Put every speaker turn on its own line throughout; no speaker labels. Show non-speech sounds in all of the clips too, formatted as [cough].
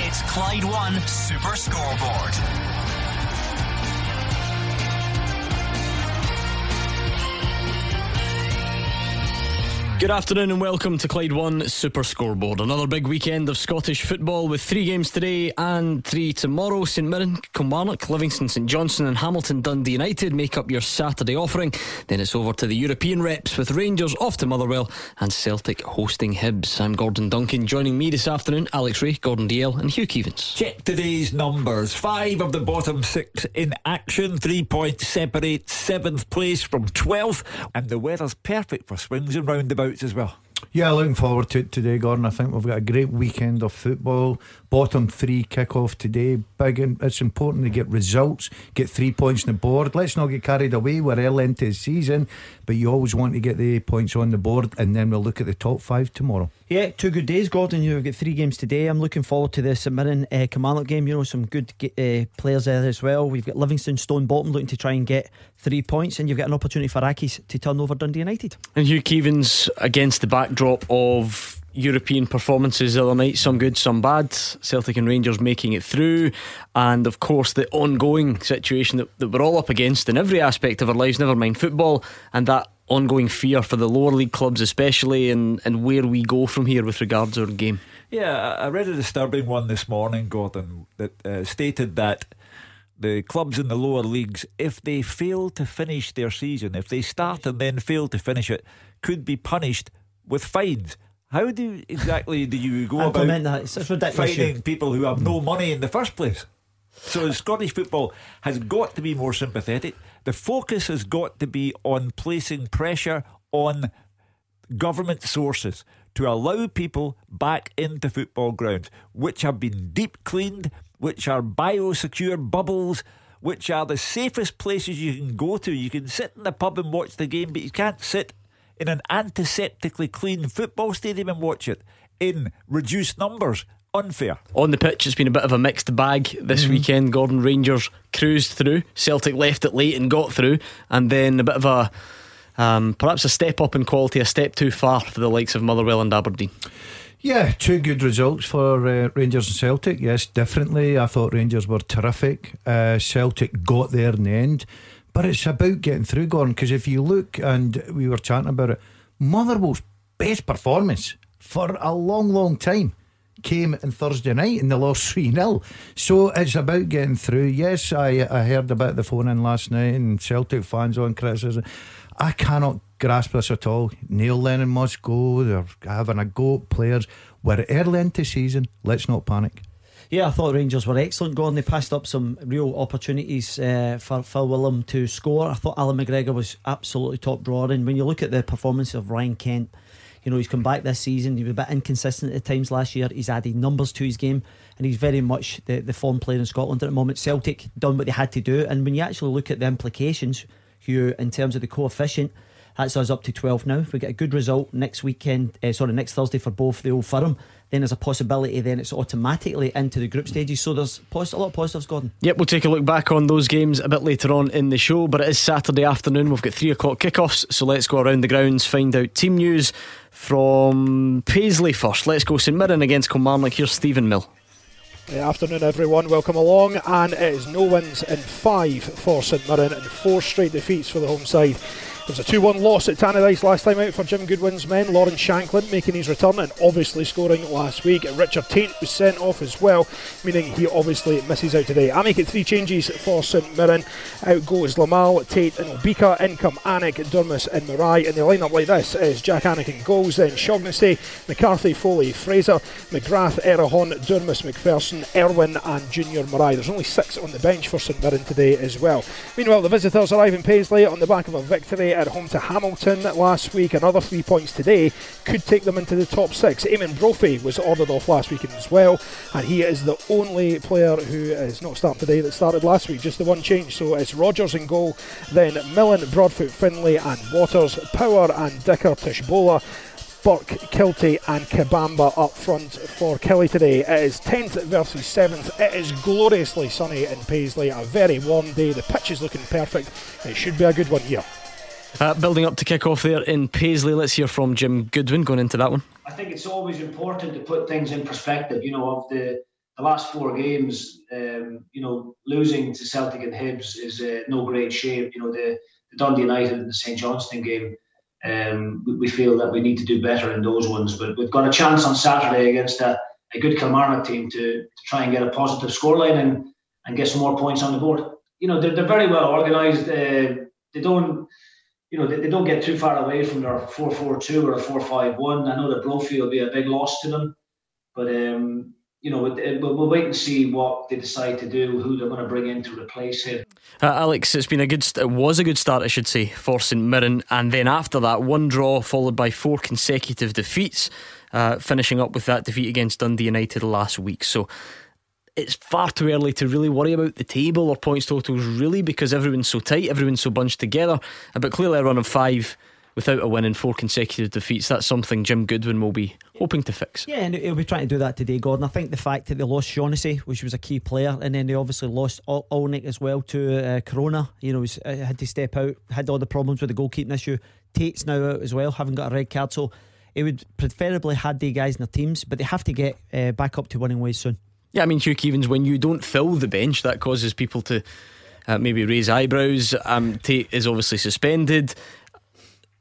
It's Clyde One Super Scoreboard.
Good afternoon and welcome to Clyde One Super Scoreboard. Another big weekend of Scottish football with three games today and three tomorrow. St Mirren, Kilmarnock, Livingston, St Johnstone, and Hamilton Dundee United make up your Saturday offering. Then it's over to the European reps with Rangers off to Motherwell and Celtic hosting Hibs. I'm Gordon Duncan. Joining me this afternoon, Alex Rae, Gordon Dalziel, and Hugh Keevins.
Check today's numbers. Five of the bottom six in action. Three points separate seventh place from twelfth, and the weather's perfect for swings and roundabouts as well.
Yeah, looking forward to it today, Gordon. I think we've got a great weekend of football. Bottom three kick off today. Big. It's important to get results, get three points on the board. Let's not get carried away. We're early into the season, but you always want to get the points on the board, and then we'll look at the top five tomorrow.
Yeah, two good days, Gordon. You've got three games today. I'm looking forward to the St Mirren uh, Kilmarnock game. You know, some good uh, players there as well. We've got Livingston, Stone Bottom looking to try and get three points, and you've got an opportunity for Accies to turn over Dundee United.
And Hugh Keevins against the backdrop of European performances the other night, some good, some bad. Celtic and Rangers making it through, and of course the ongoing situation that, that we're all up against in every aspect of our lives, never mind football, and that ongoing fear for the lower league clubs, especially, and, and where we go from here with regards to our game.
Yeah, I read a disturbing one this morning, Gordon, that uh, stated that the clubs in the lower leagues, if they fail to finish their season, if they start and then fail to finish it, could be punished with fines. How do exactly do you go about
that? It's ridiculous.
fining people who have no money in the first place? So Scottish football has got to be more sympathetic. The focus has got to be on placing pressure on government sources to allow people back into football grounds, which have been deep cleaned, which are biosecure bubbles, which are the safest places you can go to. You can sit in the pub and watch the game, but you can't sit in an antiseptically clean football stadium and watch it in reduced numbers unfair.
On the pitch, it's been a bit of a mixed bag this mm-hmm. weekend. Gordon Rangers cruised through, Celtic left it late and got through, and then a bit of a um, perhaps a step up in quality, a step too far for the likes of Motherwell and Aberdeen.
Yeah, two good results for uh, Rangers and Celtic. Yes, differently. I thought Rangers were terrific. Uh, Celtic got there in the end. But it's about getting through, Gordon, because if you look, and we were chatting about it, Motherwell's best performance for a long, long time came in Thursday night and they lost [laughs] 3 0. So it's about getting through. Yes, I, I heard about the phone in last night and Celtic fans on criticism. I cannot grasp this at all. Neil Lennon must go. They're having a go at players. We're early into season. Let's not panic.
Yeah, I thought Rangers were excellent. Gordon, they passed up some real opportunities uh, for Phil William to score. I thought Allan McGregor was absolutely top drawer. And when you look at the performance of Ryan Kent, you know, he's come back this season. He was a bit inconsistent at times last year. He's added numbers to his game, and he's very much the, the form player in Scotland at the moment. Celtic done what they had to do, and when you actually look at the implications, Hugh, in terms of the coefficient, that's us up to 12 now. If we get a good result next weekend, uh, sorry, next Thursday for both the Old Firm, then there's a possibility then it's automatically into the group stages. So there's a lot of positives, Gordon.
Yep, we'll take a look back on those games a bit later on in the show, but it is Saturday afternoon. We've got three o'clock kickoffs, so let's go around the grounds, find out team news from Paisley first. Let's go St Mirren against Kilmarnock. Here's Stephen Mill.
Good afternoon, everyone. Welcome along. And it is no wins in five for St Mirren and four straight defeats for the home side. It was a 2 1 loss at Tannadice last time out for Jim Goodwin's men. Lawrence Shankland making his return and obviously scoring last week. Richard Tait was sent off as well, meaning he obviously misses out today. I make it three changes for St Mirren. Out goes Zlamal, Tait, and Obika. In come Alnwick, Durmus, and Morias. And the lineup like this is Jack Alnwick in goals, then Shaughnessy, McCarthy, Foley, Fraser, McGrath, Erhahon, Durmus, McPherson, Erwin, and Junior Morias. There's only six on the bench for St Mirren today as well. Meanwhile, the visitors arrive in Paisley on the back of a victory at home to Hamilton last week. Another three points today could take them into the top six. Eamon Brophy was ordered off last weekend as well, and he is the only player who is not starting today that started last week. Just the one change. So it's Rogers in goal, then Millen, Broadfoot, Findlay, and Waters, Power and Dicker, Tshibola. Burke, Kiltie, and Kabamba up front for Killie today. It is 10th versus 7th. It is gloriously sunny in Paisley. A very warm day. The pitch is looking perfect. It should be a good one here.
Uh, building up to kick off there in Paisley, let's hear from Jim Goodwin going into that one.
I think it's always important to put things in perspective, you know, of the the last four games, um, you know, losing to Celtic and Hibs is uh, no great shame. You know, the, the Dundee United and the St Johnstone game, um, we, we, feel that we need to do better in those ones. But we've got a chance on Saturday against a, a good Kilmarnock team to, to try and get a positive scoreline and, and get some more points on the board. You know, they're, they're very well organised. Uh, they don't you know, they, they, don't get too far away from their 4 4 2 or a 4 5 1. I know that Brophy will be a big loss to them, but um, you know, we'll, we'll, wait and see what they decide to do, who they're going to bring in to replace him.
Uh, Alex, it's been a good, it was a good start, I should say, for St Mirren, and then after that, one draw followed by four consecutive defeats, uh, finishing up with that defeat against Dundee United last week. So it's far too early to really worry about the table or points totals, really, because everyone's so tight, everyone's so bunched together. But clearly, a run of five without a win in four consecutive defeats, that's something Jim Goodwin will be hoping to fix.
Yeah, and he'll be trying to do that today, Gordon. I think the fact that they lost Shaughnessy, which was a key player, and then they obviously lost Alnwick as well to uh, Corona, you know, uh, had to step out, had all the problems with the goalkeeping issue. Tait's now out as well, having got a red card. So it would preferably had the guys in their teams, but they have to get uh, back up to winning ways soon.
Yeah, I mean, Hugh Keevins, when you don't fill the bench, that causes people to uh, maybe raise eyebrows. Um, Tait is obviously suspended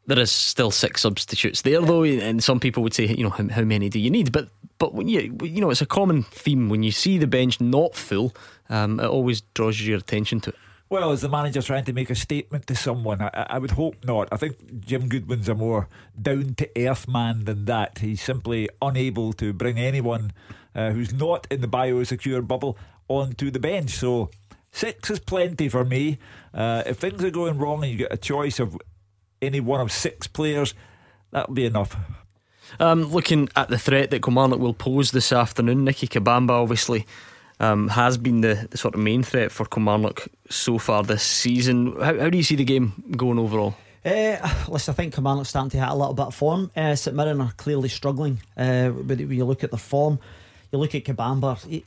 there is still six substitutes there though, and some people would say, you know, how, how many do you need? But but when you you know, it's a common theme when you see the bench not full, um, it always draws your attention to it.
Well, is the manager trying to make a statement to someone? I, I would hope not. I think Jim Goodwin's a more down to earth man than that. He's simply unable to bring anyone uh, who's not in the biosecure bubble onto the bench. So six is plenty for me. Uh, if things are going wrong and you get a choice of any one of six players, that'll be enough.
Um, looking at the threat that Kilmarnock will pose this afternoon, Nicky Kabamba obviously um, has been the, the, sort of main threat for Kilmarnock so far this season. How, how do you see the game going overall?
Uh, listen, I think Kilmarnock's starting to hit a little bit of form. Uh, St Mirren are clearly struggling. Uh, but when you look at the form, you look at Kabamba.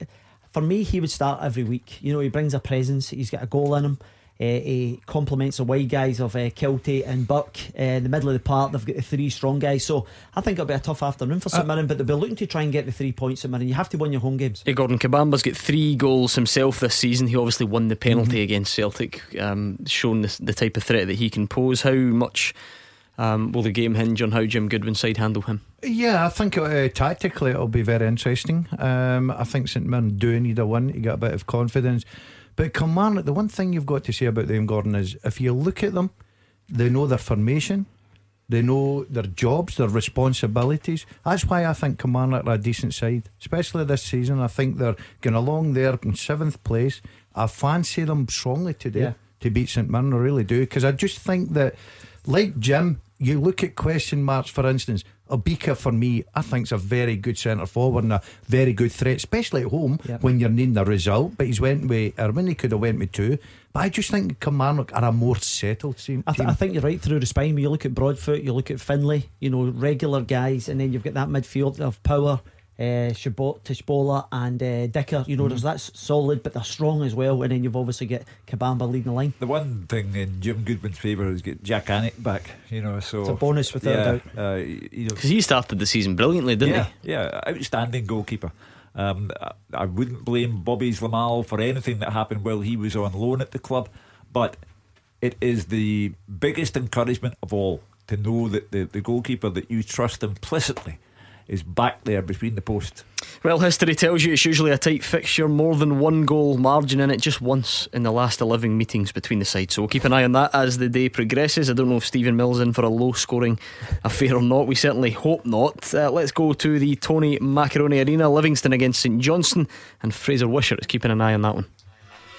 For me, he would start every week. You know, he brings a presence. He's got a goal in him. Uh, he complements the wide guys of uh, Kiltie and Burke. Uh, in the middle of the park, they've got the three strong guys. So I think it'll be a tough afternoon for St Mirren, but they'll be looking to try and get the three points at Mirren. You have to win your home games.
Hey, Gordon Kabamba's got three goals himself this season. He obviously won the penalty mm-hmm. against Celtic, um, showing the, the type of threat that he can pose. How much um, will the game hinge on how Jim Goodwin's side handle him?
Yeah, I think uh, tactically it'll be very interesting. Um, I think St Mirren do need a win to get a bit of confidence. But Kilmarnock, the one thing you've got to say about them, Gordon, is if you look at them, they know their formation, they know their jobs, their responsibilities. That's why I think Kilmarnock are a decent side, especially this season. I think they're going along there in seventh place. I fancy them strongly today yeah. to beat St Mirren. I really do because I just think that, like Jim, you look at question marks, for instance. Obika for me, I think is a very good centre forward and a very good threat, especially at home yep. when you're needing a result. But he's went with Erwin, he could have went with two. But I just think Kilmarnock are a more settled team.
I, th- I, think you're right through the spine. When you look at Broadfoot, you look at Findlay, you know, regular guys, and then you've got that midfield of power uh, Tshibola and uh, Dicker. You know, mm. there's that's solid, but they're strong as well. And then you've obviously got Kabamba leading the line.
The one thing in Jim Goodwin's favour is get Jack Alnwick back. You know, so
it's a bonus without
yeah,
a doubt.
Uh, you know,
because he started the season brilliantly, didn't
yeah,
he?
Yeah, outstanding goalkeeper. Um, I wouldn't blame Bobby Zlamal for anything that happened while he was on loan at the club, but it is the biggest encouragement of all to know that the, the goalkeeper that you trust implicitly is back there between the posts.
Well, history tells you it's usually a tight fixture, more than one goal margin in it just once in the last 11 meetings between the sides. So we'll keep an eye on that as the day progresses. I don't know if Stephen Mills in for a low scoring affair or not. We certainly hope not. Uh, let's go to the Tony Macaroni Arena. Livingston against St Johnstone, and Fraser Wishart is keeping an eye on that one.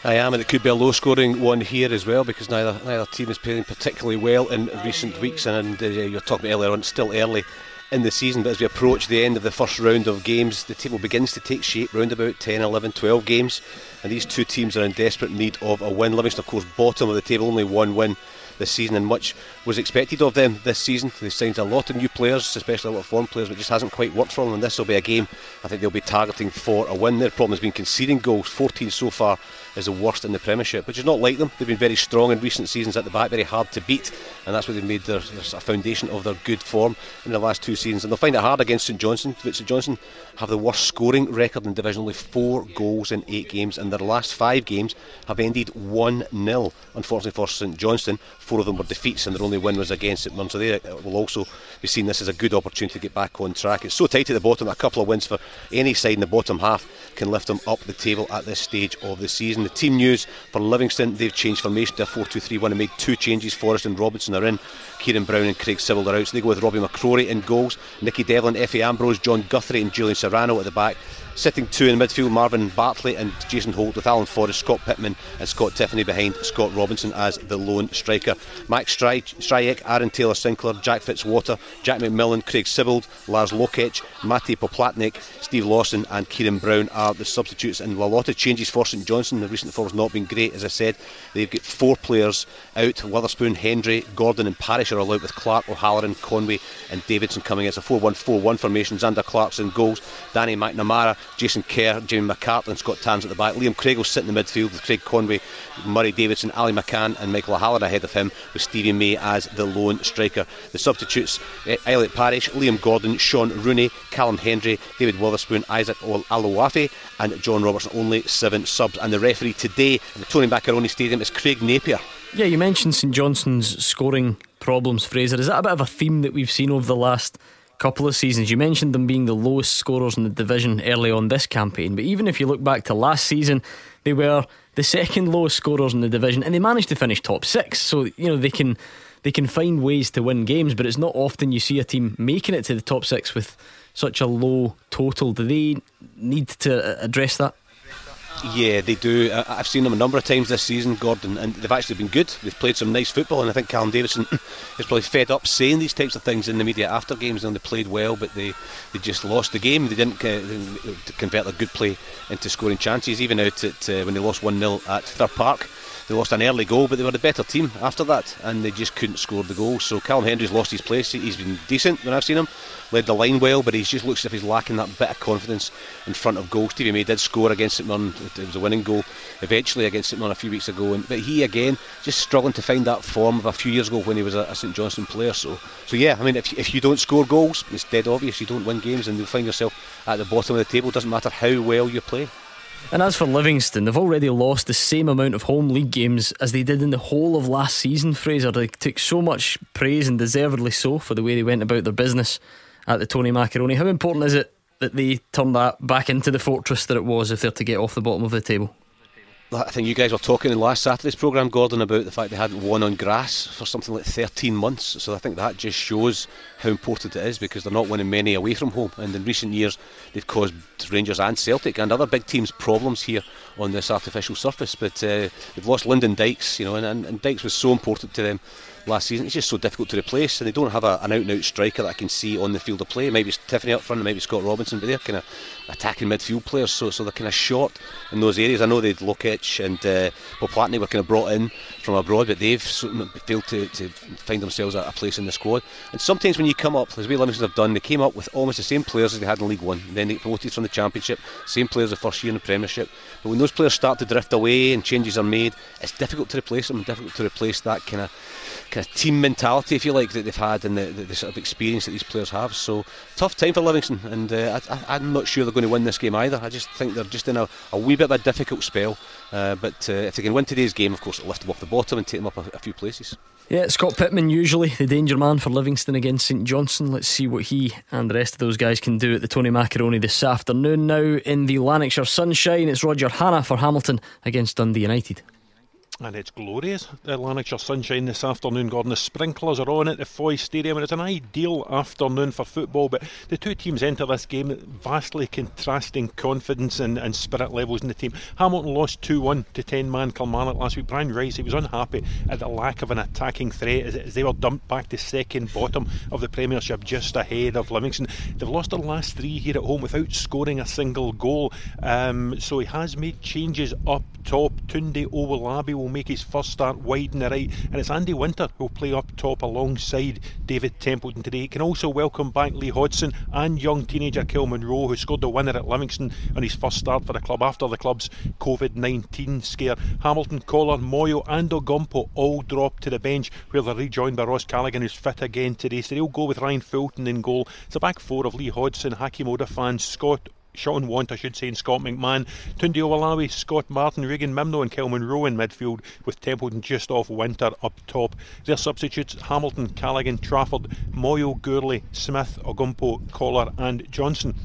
I am, and it could be a low scoring one here as well because neither neither team is playing particularly well in recent weeks. And uh, you're talking earlier on, it's still early in the season, but as we approach the end of the first round of games, the table begins to take shape round about 10, 11, 12 games, and these two teams are in desperate need of a win. Livingston, of course, bottom of the table, only one win this season, and much was expected of them this season. They've signed a lot of new players, especially a lot of foreign players, but just hasn't quite worked for them. And this will be a game I think they'll be targeting for a win. Their problem has been conceding goals, 14 so far is the worst in the Premiership, which is not like them. They've been very strong in recent seasons at the back, very hard to beat, and that's where they've made their, their foundation of their good form in the last two seasons. And they'll find it hard against St Johnstone. But St Johnstone have the worst scoring record in division, only four goals in eight games, and their last five games have ended 1 0. Unfortunately for St Johnstone, four of them were defeats, and their only win was against St Mirren. So they uh, will also be seeing this as a good opportunity to get back on track. It's so tight at the bottom, a couple of wins for any side in the bottom half can lift them up the table at this stage of the season. The team news for Livingston, they've changed formation to a 4 2 3 1 and made two changes. Forrest and Robinson are in. Kieran Brown and Craig Sibbald are out. So they go with Robbie McCrorie in goals. Nicky Devlin, Efe Ambrose, John Guthrie, and Julian Serrano at the back. Sitting two in midfield, Marvin Bartley and Jason Holt with Alan Forrest, Scott Pittman and Scott Tiffoney behind Scott Robinson as the lone striker. Max Stryjek, Aaron Taylor Sinclair, Jack Fitzwater, Jack McMillan, Craig Sibbald, Lars Lokotsch, Matty Poplatnik, Steve Lawson and Kieran Brown are the substitutes and a lot of changes for St Johnstone. The recent form has not been great as I said. They've got four players out, Wotherspoon, Hendry, Gordon and Parish are all out with Clark, O'Halloran, Conway and Davidson coming. It's a 4-1-4-1 formation. Zander Clarkson goals, Danny McNamara, Jason Kerr, Jamie McCart, Scott Tans at the back. Liam Craig will sit in the midfield with Craig Conway, Murray Davidson, Ali McCann, and Michael O'Halloran ahead of him, with Stevie May as the lone striker. The substitutes eh, Elliot Parish, Liam Gordon, Sean Rooney, Callum Hendry, David Wotherspoon, Isaac Alowafe, and John Robertson. Only seven subs. And the referee today at the Tony Macaroni Stadium is Craig Napier.
Yeah, you mentioned St Johnstone's scoring problems, Fraser. Is that a bit of a theme that we've seen over the last couple of seasons. You mentioned them being the lowest scorers in the division early on this campaign, but even if you look back to last season, they were the second lowest scorers in the division, and they managed to finish top six. So you know they can they can find ways to win games, but it's not often you see a team making it to the top six with such a low total. Do they need to address that?
Yeah, they do. I've seen them a number of times this season, Gordon, and they've actually been good. They've played some nice football, and I think Callum Davidson [clears throat] is probably fed up saying these types of things in the media after games. And they played well, but they, they just lost the game. They didn't, uh, convert their good play into scoring chances, even out at uh, when they lost 1 0 at Fir Park. They lost an early goal, but they were the better team after that, and they just couldn't score the goal. So Callum Hendry's lost his place. He's been decent when I've seen him, led the line well, but he just looks as if he's lacking that bit of confidence in front of goal. Stevie May did score against St Mirren. It was a winning goal eventually against St Mirren a few weeks ago, and, but he again just struggling to find that form of a few years ago when he was a, a St Johnstone player. So, so yeah, I mean, if, if you don't score goals, it's dead obvious you don't win games, and you'll find yourself at the bottom of the table. Doesn't matter how well you play.
And as for Livingston, they've already lost the same amount of home league games as they did in the whole of last season, Fraser. They took so much praise and deservedly so for the way they went about their business at the Tony Macaroni. How important is it that they turn that back into the fortress that it was if they're to get off the bottom of the table?
I think you guys were talking in last Saturday's programme, Gordon, about the fact they hadn't won on grass for something like 13 months. So I think that just shows how important it is because they're not winning many away from home. And in recent years, they've caused Rangers and Celtic and other big teams problems here on this artificial surface. But uh, they've lost Lyndon Dykes, you know, and, and, Dykes was so important to them last season. It's just so difficult to replace, and they don't have a, an out and out striker that I can see on the field of play. Maybe it's Tiffoney up front, maybe Scott Robinson, but they're kind of attacking midfield players, so so they're kind of short in those areas. I know they'd Lokotsch and uh, Poplatnik were kind of brought in from abroad, but they've failed to, to find themselves a, place in the squad. And sometimes when you come up, as we Livingston have done, they came up with almost the same players as they had in League One. Then they promoted from the Championship, same players the first year in the Premiership. But when those players start to drift away and changes are made, it's difficult to replace them. Difficult to replace that kind of kind of team mentality, if you like, that they've had and the, the, the, sort of experience that these players have. So tough time for Livingston, and uh, I, am not sure they're going to win this game either. I just think they're just in a, a wee bit of a difficult spell. Uh, but uh, if they can win today's game, of course, it'll lift them off the bottom and take them up a, a few places.
Yeah, Scott Pittman, usually the danger man for Livingston against St Johnstone. Let's see what he and the rest of those guys can do at the Tony Macaroni this afternoon. Now in the Lanarkshire sunshine, it's Roger Hannah for Hamilton against Dundee United.
And it's glorious at Lanarkshire sunshine this afternoon, Gordon. The sprinklers are on at the Foy Stadium, and it's an ideal afternoon for football. But the two teams enter this game vastly contrasting confidence and, and spirit levels in the team. Hamilton lost 2 1 to 10 man Kilmarnock last week. Brian Rice he was unhappy at the lack of an attacking threat as, as they were dumped back to second bottom of the Premiership, just ahead of Livingston. They've lost their last three here at home without scoring a single goal. Um, so he has made changes up top. Tunde Owolabi will make his first start wide in the right, and it's Andy Winter who'll play up top alongside David Templeton today. He can also welcome back Lee Hodson and young teenager Kel who scored the winner at Livingston on his first start for the club after the club's COVID 19 scare. Hamilton, Collar, Moyo, and Ogkmpoe all dropped to the bench, where they're rejoined by Ross Callaghan, who's fit again today. So they'll go with Ryan Fulton in goal. It's a back four of Lee Hodson, Hakeem Odoffin, Scott Shaun Want, I should say, and Scott McMann. Tunde Owolabi, Scott Martin, Regan Mimnaugh, and Kelman Rowe in midfield, with Templeton just off Winter up top. Their substitutes Hamilton, Callaghan, Trafford, Moyo, Gourley, Smith, Ogkmpoe, Collar, and Johnson.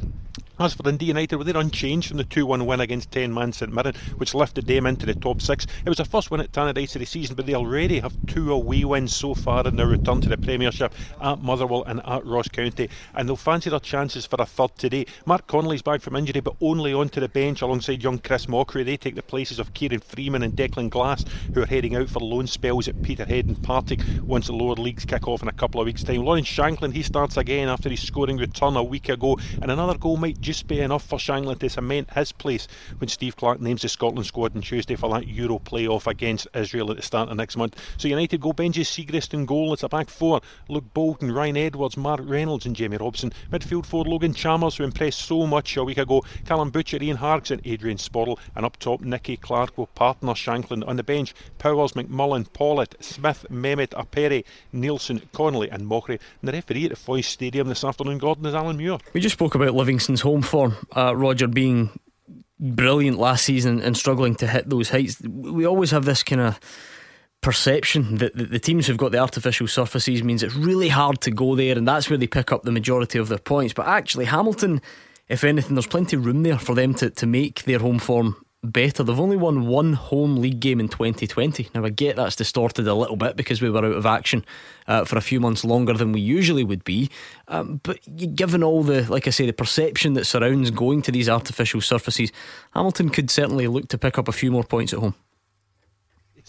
As for Dundee United, well, they're unchanged from the 2 1 win against 10 man St Mirren, which lifted them into the top six. It was their first win at Tannadice of the season, but they already have two away wins so far in their return to the Premiership at Motherwell and at Ross County, and they'll fancy their chances for a third today. Mark Connolly's back from injury, but only onto the bench alongside young Chris Mochrie. They take the places of Kieran Freeman and Declan Glass, who are heading out for loan spells at Peterhead and Partick once the lower leagues kick off in a couple of weeks' time. Lawrence Shankland, he starts again after his scoring return a week ago, and another goal might just be enough for Shankland to cement his place when Steve Clarke names the Scotland squad on Tuesday for that Euro playoff against Israel at the start of next month. So United go Benji Siegrist in goal. It's a back four. Luke Bolton, Ryan Edwards, Mark Reynolds, and Jamie Robson. Midfield four Logan Chalmers, who impressed so much a week ago. Callum Butcher, Ian Harkes, and Adrian Sporle. And up top, Nicky Clark will partner Shankland on the bench. Powers, McMullan, Paulett, Smith, Mehmet, Appere, Nielsen, Connolly, and Mochrie. And the referee at the Foy Stadium this afternoon, Gordon, is Alan Muir.
We just spoke about Livingston's home form uh, Roger being brilliant last season and struggling to hit those heights. We always have this kind of perception that the, teams who've got the artificial surfaces means it's really hard to go there, and that's where they pick up the majority of their points. But actually, Hamilton, if anything, there's plenty of room there for them to, to make their home form better. They've only won one home league game in 2020. Now, I get that's distorted a little bit because we were out of action uh, for a few months longer than we usually would be. Um, but given all the, like I say, the perception that surrounds going to these artificial surfaces, Hamilton could certainly look to pick up a few more points at home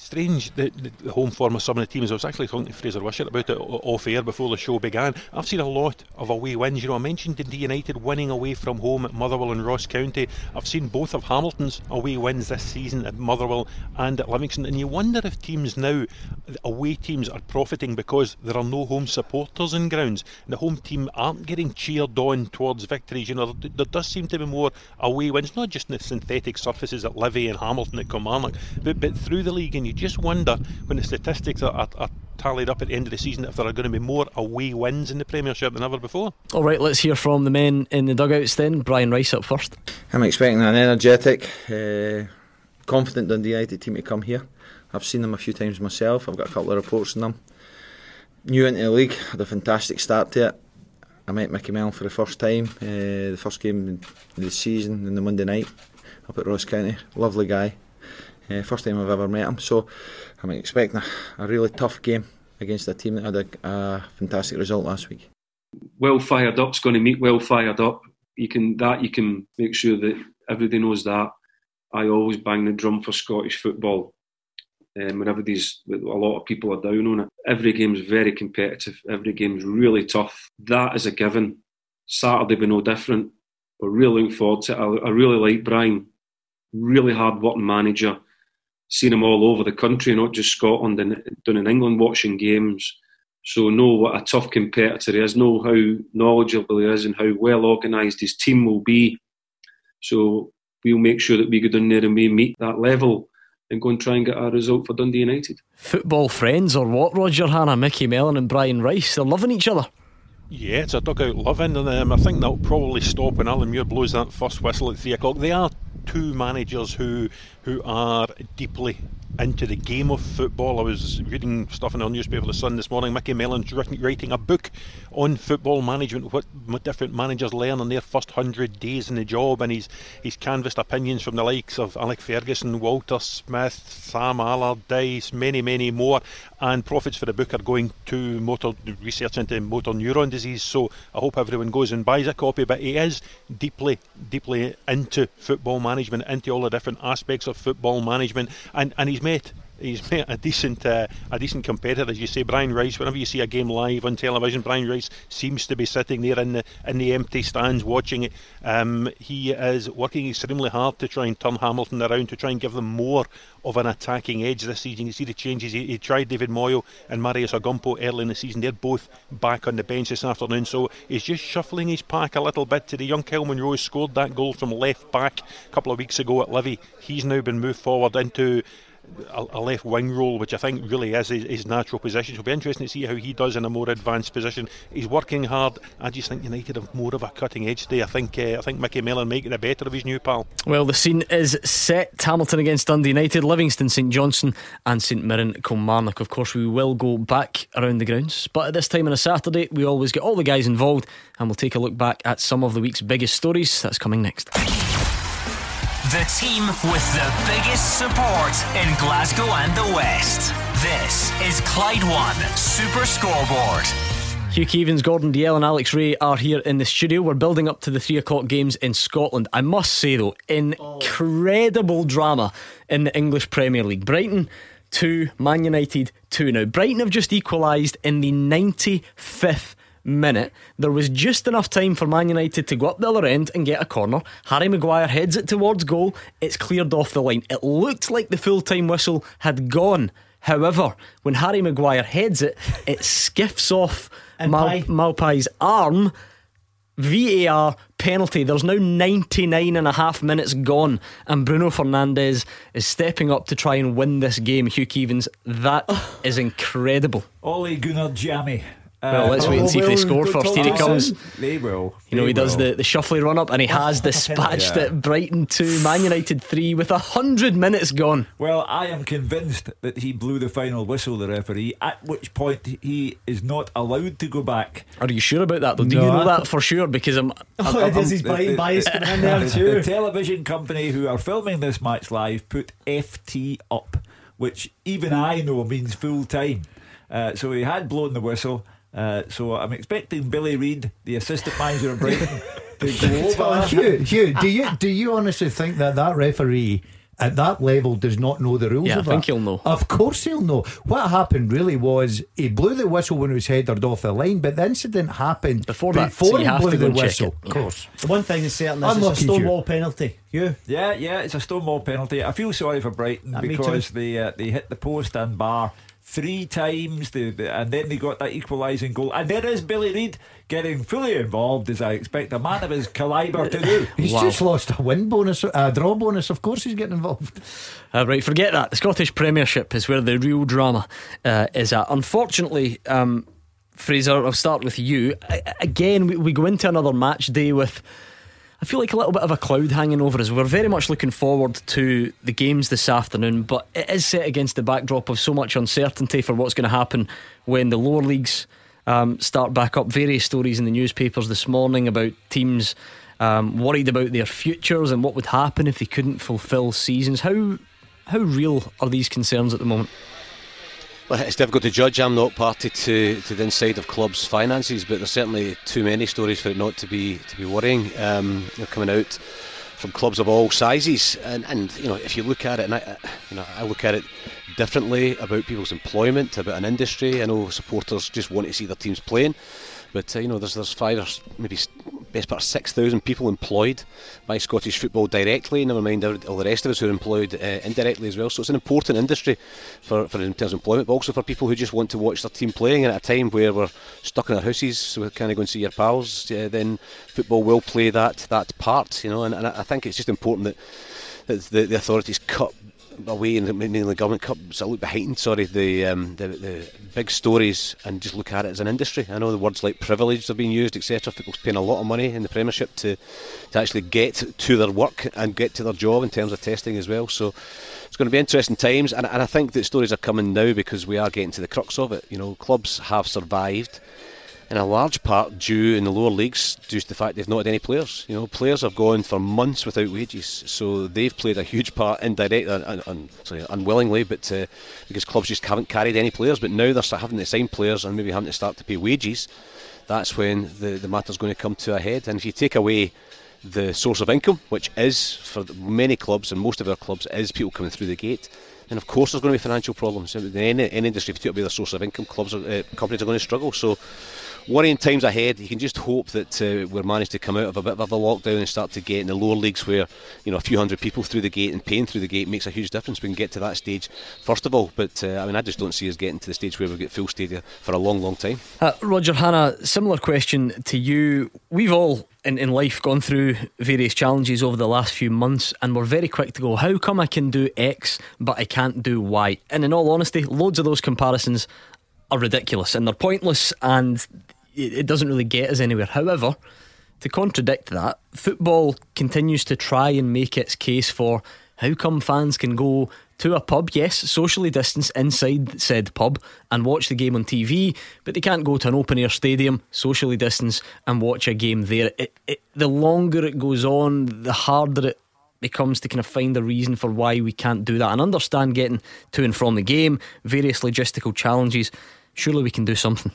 strange the, the, home form of some of the teams. I was actually talking to Fraser Wishart about it off air before the show began. I've seen a lot of away wins. You know, I mentioned Dundee United winning away from home at Motherwell and Ross County. I've seen both of Hamilton's away wins this season at Motherwell and at Livingston. And you wonder if teams now, away teams, are profiting because there are no home supporters in grounds. And the home team aren't getting cheered on towards victories. You know, there, there does seem to be more away wins, not just in the synthetic surfaces at Livy and Hamilton at Kilmarnock, but, but through the league. And you just wonder when the statistics are, are, are tallied up at the end of the season if there are going to be more away wins in the Premiership than ever before.
All right, let's hear from the men in the dugouts then. Brian Rice up first.
I'm expecting an energetic, uh, confident Dundee United team to come here. I've seen them a few times myself. I've got a couple of reports on them. New into the league, had a fantastic start to it. I met Mickey Mellon for the first time, uh, the first game of the season on the Monday night up at Ross County. Lovely guy. Uh, first time I've ever met him, so I'm expecting a, a really tough game against a team that had a, a fantastic result last week.
Well fired up's going to meet well fired up. You can that you can make sure that everybody knows that. I always bang the drum for Scottish football. Um, whenever these a lot of people are down on it, every game's very competitive. Every game's really tough. That is a given. Saturday will be no different. We're really looking forward to it. I, I really like Brian. Really hard working manager seen him all over the country, not just Scotland and down in England watching games. So know what a tough competitor he is, know how knowledgeable he is and how well organised his team will be. So we'll make sure that we go down there and we meet that level and go and try and get a result for Dundee United.
Football friends or what, Roger Hannah, Micky Mellon and Brian Rice? They're loving each other.
Yeah, it's a dugout loving, and um, I think that'll probably stop when Alan Muir blows that first whistle at three o'clock. They are two managers who who are deeply into the game of football. I was reading stuff in our newspaper, The Sun, this morning. Micky Mellon's writing a book on football management, what, what different managers learn in their first hundred days in the job, and he's he's canvassed opinions from the likes of Alex Ferguson, Walter Smith, Sam Allardyce, many, many more. And profits for the book are going to motor research into motor neuron disease. So I hope everyone goes and buys a copy. But he is deeply, deeply into football management, into all the different aspects of football management, and and he's met he's met a decent uh, a decent competitor, as you say. Brian Rice. Whenever you see a game live on television, Brian Rice seems to be sitting there in the in the empty stands watching it. Um, he is working extremely hard to try and turn Hamilton around to try and give them more of an attacking edge this season. You see the changes. He, he tried David Moyo and Marius Ogkmpoe early in the season. They're both back on the bench this afternoon, so he's just shuffling his pack a little bit. To the young Kelman scored that goal from left back a couple of weeks ago at Livy. He's now been moved forward into a, left wing role, which I think really is his, his, natural position. So it'll be interesting to see how he does in a more advanced position. He's working hard. I just think United have more of a cutting edge today. I think uh, I think Micky Mellon making the better of his new pal.
Well, the scene is set. Hamilton against Dundee United, Livingston, St Johnstone, and St Mirren Kilmarnock. Of course, we will go back around the grounds, but at this time on a Saturday, we always get all the guys involved, and we'll take a look back at some of the week's biggest stories. That's coming next.
The team with the biggest support in Glasgow and the West. This is Clyde One Super Scoreboard.
Hugh Keevins, Gordon Dalziel, and Alex Rae are here in the studio. We're building up to the three o'clock games in Scotland. I must say, though, incredible drama in the English Premier League. Brighton 2, Man United 2. Now, Brighton have just equalised in the 95th minute. There was just enough time for Man United to go up the other end and get a corner. Harry Maguire heads it towards goal. It's cleared off the line. It looked like the full time whistle had gone. However, when Harry Maguire heads it, it skiffs off Mal- Maupay's arm. VAR penalty. There's now 99 and a half minutes gone, and Bruno Fernandes is stepping up to try and win this game. Hugh Keevins, that oh. is incredible.
Ole Gunnar Jammy.
Well, let's wait and see if they score first. Here he comes.
They will.
You know,
They
he does the, the shuffly run up and he has dispatched [laughs]
Yeah.
it Brighton 2, Man United 3 with a hundred minutes gone.
Well, I am convinced that he blew the final whistle, the referee, at which point he is not allowed to go back.
Are you sure about that though? Do
No,
you know that for sure? Because I'm. [laughs]
Oh, it is his Brighton bias coming in there
the,
too.
the television company who are filming this match live put FT up, which even I know means full time. Uh, so he had blown the whistle. Uh, so I'm expecting Billy Reid, the assistant manager of Brighton, [laughs] to go over.
Hugh, Hugh, do you do you honestly think that that referee at that level does not know the rules
Yeah, I think
that?
he'll know.
Of course he'll know. What happened really was he blew the whistle when it was headed off the line, but the incident happened
Before that,
before
so
he blew the whistle. Of course.
The one thing is certain is
Unlucky
it's a
Hugh.
stonewall penalty. You.
Yeah, yeah, it's a Stonewall penalty. I feel sorry for Brighton
Uh,
because they uh, they hit the post and bar three times, they, they- and then they got that equalising goal. And there is Billy Reid getting fully involved, as I expect a man of his calibre to do. [laughs]
He's
Wow.
just lost a win bonus, a draw bonus. Of course, he's getting involved.
Uh, right, forget that. The Scottish Premiership is where the real drama uh, is at. Unfortunately, um, Fraser, I'll start with you. I, again, we, we go into another match day with. I feel like a little bit of a cloud hanging over us. We're very much looking forward to the games this afternoon, but it is set against the backdrop of so much uncertainty for what's going to happen when the lower leagues um, start back up. Various stories in the newspapers this morning about teams um, worried about their futures and what would happen if they couldn't fulfil seasons. How how real are these concerns at the moment?
Well, it's difficult to judge. I'm not party to, to the inside of clubs' finances, but there's certainly too many stories for it not to be to be worrying. Um, you know, coming out from clubs of all sizes, and, and you know, if you look at it, and I, you know, I look at it differently about people's employment, about an industry. I know supporters just want to see their teams playing, but uh, you know, there's there's five or maybe best part of six thousand people employed by Scottish football directly. Never mind all the rest of us who are employed uh, indirectly as well. So it's an important industry for, for in terms of employment, but also for people who just want to watch their team playing. And at a time where we're stuck in our houses, so we can't go and see your pals, uh, then football will play that that part. You know, and, and I think it's just important that the, the authorities cut away and mainly the government so look behind sorry the, um, the the big stories and just look at it as an industry. I know the words like privilege are being used etc people's paying a lot of money in the premiership to to actually get to their work and get to their job in terms of testing as well. So it's going to be interesting times. And, and I think that stories are coming now because we are getting to the crux of it. You know clubs have survived in a large part due in the lower leagues due to the fact they've not had any players. You know, players have gone for months without wages, so they've played a huge part indirectly, un, un, sorry, unwillingly, but uh, because clubs just haven't carried any players. But now they're having to sign players and maybe having to start to pay wages. That's when the the matter's going to come to a head. And if you take away the source of income, which is for many clubs and most of our clubs is people coming through the gate. And of course, there's going to be financial problems. In any, any industry, if you be their source of income, clubs, are, uh, companies are going to struggle. So worrying times ahead. You can just hope that uh, we're managed to come out of a bit of a lockdown and start to get in the lower leagues where you know a few hundred people through the gate and paying through the gate makes a huge difference. We can get to that stage first of all, but uh, I mean I just don't see us getting to the stage where we get full stadia for a long, long time.
Uh, Roger Hannah, similar question to you. We've all in, in life gone through various challenges over the last few months and we're very quick to go, how come I can do X but I can't do Y? And in all honesty, loads of those comparisons are ridiculous and they're pointless and it doesn't really get us anywhere. However, to contradict that, football continues to try and make its case for how come fans can go to a pub, yes, socially distanced inside said pub and watch the game on TV, but they can't go to an open air stadium, socially distanced, and watch a game there. It, it, the longer it goes on, the harder it becomes to kind of find a reason for why we can't do that and understand getting to and from the game, various logistical challenges. Surely we can do something.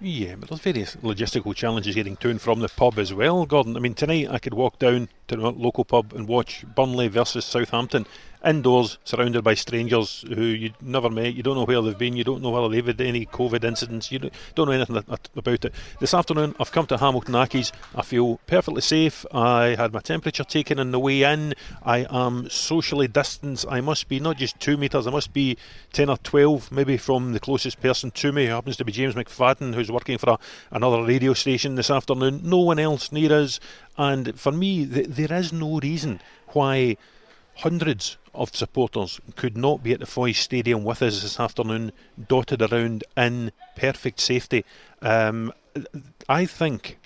Yeah, but there's various logistical challenges getting to and from the pub as well, Gordon. I mean, tonight I could walk down to the local pub and watch Burnley versus Southampton indoors, surrounded by strangers who you never met. You don't know where they've been. You don't know whether they've had any COVID incidents. You don't know anything about it. This afternoon, I've come to Hamilton Accies. I feel perfectly safe. I had my temperature taken on the way in. I am socially distanced. I must be not just two metres. I must be ten or twelve, maybe from the closest person to me, who happens to be James McFadden, who's working for a, another radio station this afternoon. No one else near us. And for me, th- there is no reason why hundreds of supporters could not be at the Foy Stadium with us this afternoon, dotted around in perfect safety. Um, I think,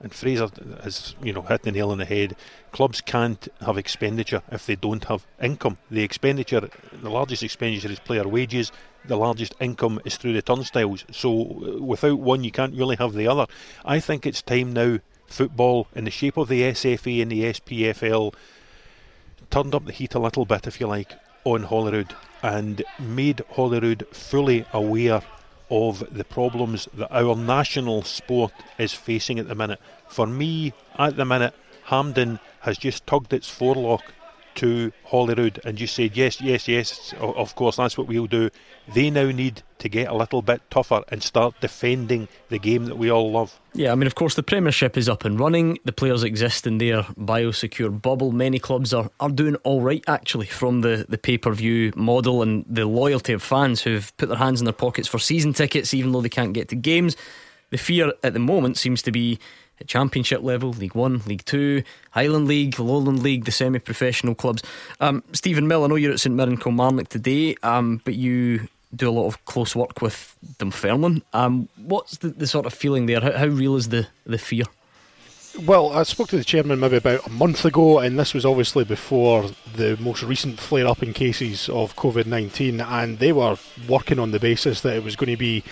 and Fraser has you know hit the nail on the head. Clubs can't have expenditure if they don't have income. The expenditure, the largest expenditure is player wages. The largest income is through the turnstiles. So uh, without one, you can't really have the other. I think it's time now. Football in the shape of the SFA and the SPFL turned up the heat a little bit, if you like, on Holyrood and made Holyrood fully aware of the problems that our national sport is facing at the minute. For me, at the minute, Hampden has just tugged its forelock to Holyrood and you said, yes, yes, yes, of course, that's what we'll do. They now need to get a little bit tougher and start defending the game that we all love.
Yeah, I mean, of course, the Premiership is up and running. The players exist in their biosecure bubble. Many clubs are, are doing all right, actually, from the, the pay per view model and the loyalty of fans who've put their hands in their pockets for season tickets, even though they can't get to games. The fear at the moment seems to be at Championship level, League One, League Two, Highland League, Lowland League, the semi professional clubs. Um, Stephen Mill, I know you're at St Mirren Kilmarnock today, um, but you do a lot of close work with Dunfermline. Um, what's the, the, sort of feeling there? How, how real is the, the fear?
Well, I spoke to the chairman maybe about a month ago, and this was obviously before the most recent flare up in cases of COVID 19, and they were working on the basis that it was going to be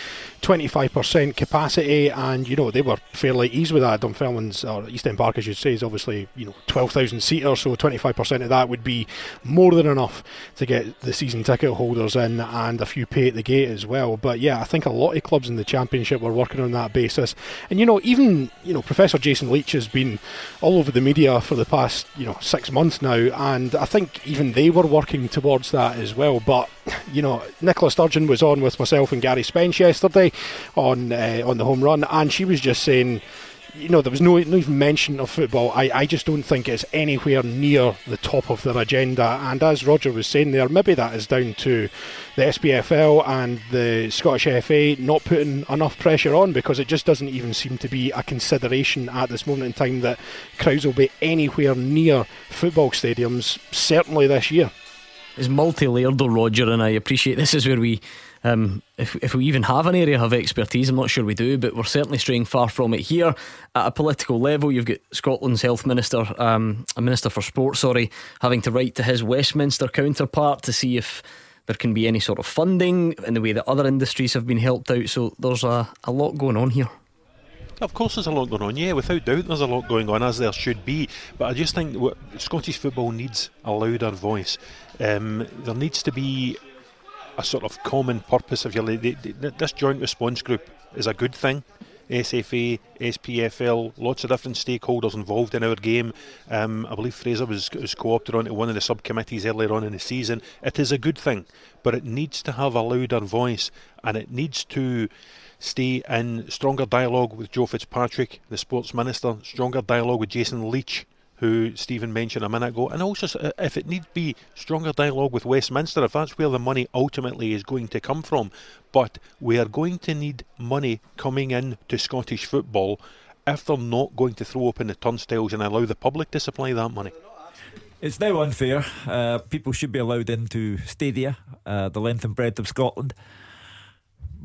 25% capacity, and you know, they were fairly easy with that. Dunfermline's, or East End Park, as you'd say, is obviously you know 12,000 seater, so 25% of that would be more than enough to get the season ticket holders in and a few pay at the gate as well. But yeah, I think a lot of clubs in the Championship were working on that basis, and you know, even you know, Professor Jason Leitch has been all over the media for the past you know six months now, and I think even they were working towards that as well. But you know, Nicola Sturgeon was on with myself and Gary Spence yesterday on uh, on the home run, and she was just saying you know, there was no, no even mention of football. I, I just don't think it's anywhere near the top of their agenda. And as Roger was saying there, maybe that is down to the SPFL and the Scottish FA not putting enough pressure on because it just doesn't even seem to be a consideration at this moment in time that crowds will be anywhere near football stadiums, certainly this year.
It's multi layered though, Roger, and I appreciate this is where we um, if, if we even have an area of expertise, I'm not sure we do, but we're certainly straying far from it here. At a political level, you've got Scotland's Health Minister, um, a Minister for Sport, sorry, having to write to his Westminster counterpart to see if there can be any sort of funding in the way that other industries have been helped out. So there's a, a lot going on here.
Of course, there's a lot going on. Yeah, without doubt, there's a lot going on, as there should be. But I just think what Scottish football needs a louder voice. Um, there needs to be a sort of common purpose. If you like, this joint response group is a good thing. SFA, SPFL, lots of different stakeholders involved in our game. Um, I believe Fraser was, was co opted onto one of the subcommittees earlier on in the season. It is a good thing, but it needs to have a louder voice and it needs to stay in stronger dialogue with Joe Fitzpatrick, the sports minister, stronger dialogue with Jason Leitch, who Stephen mentioned a minute ago, and also uh, if it needs be stronger dialogue with Westminster, if that's where the money ultimately is going to come from. But we are going to need money coming in to Scottish football if they're not going to throw open the turnstiles and allow the public to supply that money.
It's now unfair. Uh, people should be allowed into stadia, uh, the length and breadth of Scotland.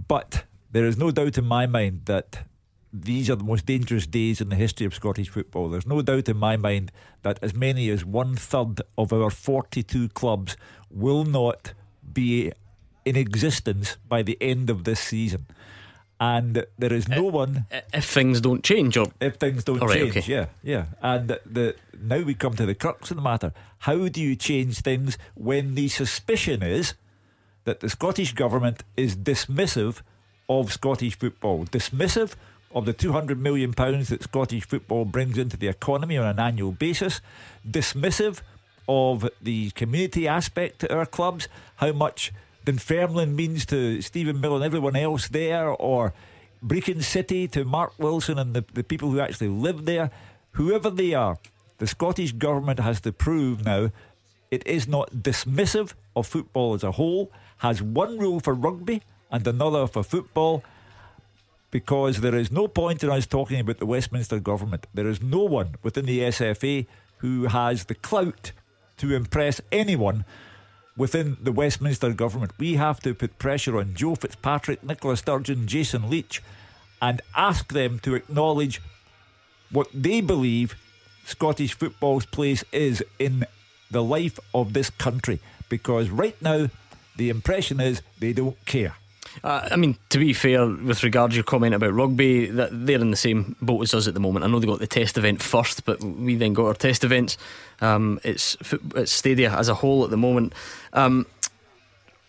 But there is no doubt in my mind that these are the most dangerous days in the history of Scottish football. There's no doubt in my mind that as many as one third of our 42 clubs will not be in existence by the end of this season. And there is no one.
If things don't change, or
if things don't
right,
change,
okay.
yeah, yeah. And the now we come to the crux of the matter: how do you change things when the suspicion is that the Scottish government is dismissive of Scottish football, dismissive of the £200 million that Scottish football brings into the economy on an annual basis, dismissive of the community aspect to our clubs, how much Dunfermline means to Stephen Mill and everyone else there, or Brechin City to Mark Wilson and the, the people who actually live there, whoever they are, the Scottish Government has to prove now it is not dismissive of football as a whole, has one rule for rugby and another for football because there is no point in us talking about the Westminster government. There is no one within the SFA who has the clout to impress anyone within the Westminster government. We have to put pressure on Joe Fitzpatrick, Nicola Sturgeon, Jason Leitch, and ask them to acknowledge what they believe Scottish football's place is in the life of this country. Because right now, the impression is they don't care.
Uh, I mean, to be fair, with regard to your comment about rugby, that they're in the same boat as us at the moment. I know they got the test event first, but we then got our test events. Um, it's it's Stadia as a whole at the moment. Um,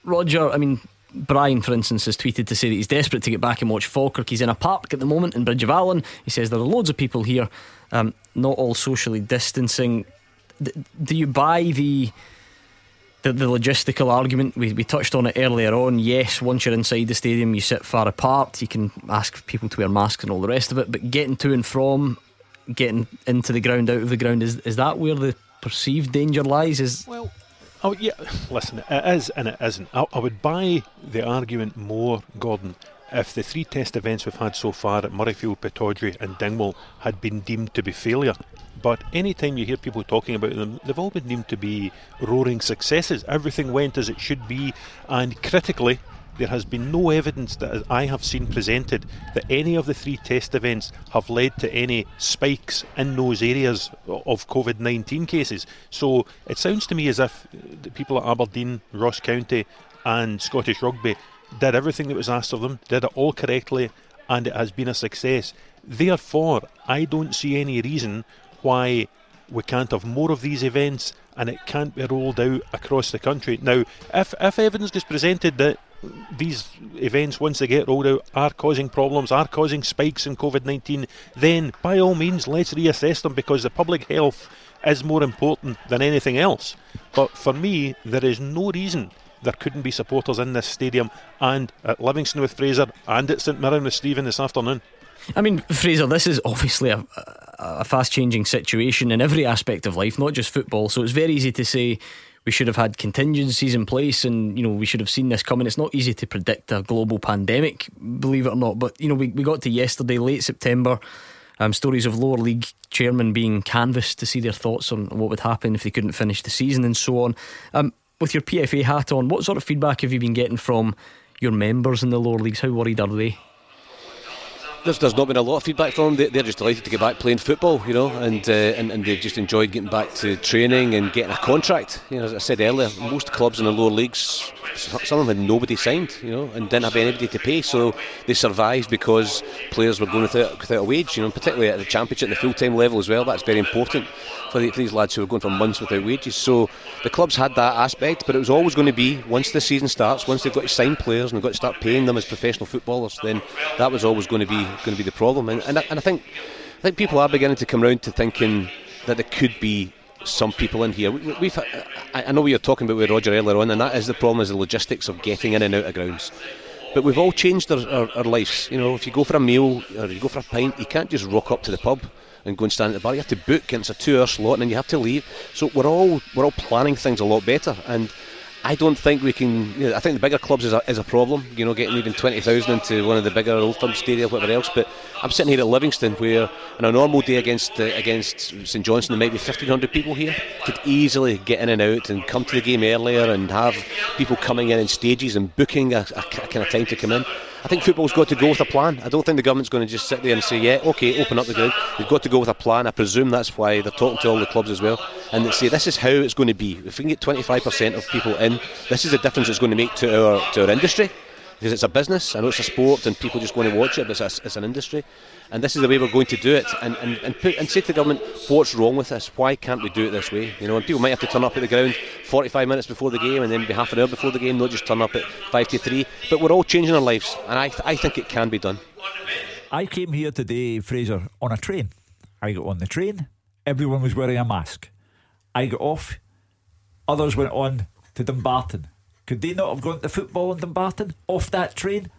Roger, I mean, Brian, for instance, has tweeted to say that he's desperate to get back and watch Falkirk. He's in a park at the moment in Bridge of Allan. He says there are loads of people here, um, not all socially distancing. D- do you buy the the, the logistical argument, we, we touched on it earlier on. Yes, once you're inside the stadium, you sit far apart. You can ask people to wear masks and all the rest of it. But getting to and from, getting into the ground, out of the ground, is, is that where the perceived danger lies? Is
Well, oh, yeah, listen, it is and it isn't. I, I would buy the argument more, Gordon, if the three test events we've had so far at Murrayfield, Pittodrie, and Dingwall had been deemed to be failure. But anytime you hear people talking about them, they've all been deemed to be roaring successes. Everything went as it should be, and critically, there has been no evidence that I have seen presented that any of the three test events have led to any spikes in those areas of COVID 19 cases. So it sounds to me as if the people at Aberdeen, Ross County, and Scottish Rugby did everything that was asked of them, did it all correctly, and it has been a success. Therefore, I don't see any reason why we can't have more of these events and it can't be rolled out across the country. Now, if, if evidence gets presented that these events, once they get rolled out, are causing problems, are causing spikes in COVID 19, then by all means, let's reassess them because the public health is more important than anything else. But for me, there is no reason there couldn't be supporters in this stadium and at Livingston with Fraser and at St Mirren with Stephen this afternoon.
I mean, Fraser, this is obviously a, a fast changing situation in every aspect of life, not just football. So it's very easy to say we should have had contingencies in place and you know we should have seen this coming it's not easy to predict a global pandemic believe it or not but you know we, we got to yesterday late September um, stories of lower league chairmen being canvassed to see their thoughts on what would happen if they couldn't finish the season and so on um, with your PFA hat on what sort of feedback have you been getting from your members in the lower leagues how worried are they
there's, there's not been a lot of feedback from them. They, are just delighted to get back playing football, you know, and, uh, and and they've just enjoyed getting back to training and getting a contract. You know, as I said earlier, most clubs in the lower leagues, some of them had nobody signed, you know, and didn't have anybody to pay, so they survived because players were going without, without a wage, you know, particularly at the championship, and the full time level as well. That's very important. For, the, for these lads who were going for months without wages. So the clubs had that aspect, but it was always going to be once the season starts, once they've got to sign players and they've got to start paying them as professional footballers, then that was always going to be going to be the problem. And, and, I, and I think I think people are beginning to come round to thinking that there could be some people in here. We, have I know we were talking about with Roger earlier on, and that is the problem: is the logistics of getting in and out of grounds. But we've all changed our, our, our, lives. You know, if you go for a meal or you go for a pint, you can't just rock up to the pub and go and stand at the bar. You have to book, and it's a two-hour slot, and then you have to leave. So we're all we're all planning things a lot better, and I don't think we can. You know, I think the bigger clubs is a, is a problem. You know, getting even twenty thousand into one of the bigger Old Firm Stadium, whatever else. But I'm sitting here at Livingston, where on a normal day against uh, against St Johnstone, there might be fifteen hundred people here. Could easily get in and out and come to the game earlier and have people coming in in stages and booking a, a, kind of time to come in. I think football's got to go with a plan. I don't think the government's going to just sit there and say, yeah, okay, open up the ground. We've got to go with a plan. I presume that's why they're talking to all the clubs as well. And they say, this is how it's going to be. If we can get 25% of people in, this is the difference it's going to make to our, to our industry because it's a business. I know it's a sport and people just want to watch it, but it's, a, it's an industry. And this is the way we're going to do it. And, and, and, put, and say to the government, what's wrong with this? Why can't we do it this way? You know, and people might have to turn up at the ground 45 minutes before the game and then be half an hour before the game, not just turn up at 5 to 3. But we're all changing our lives, and I, th- I think it can be done.
I came here today, Fraser, on a train. I got on the train, everyone was wearing a mask. I got off, others went on to Dumbarton could they not have gone to football in Dumbarton off that train?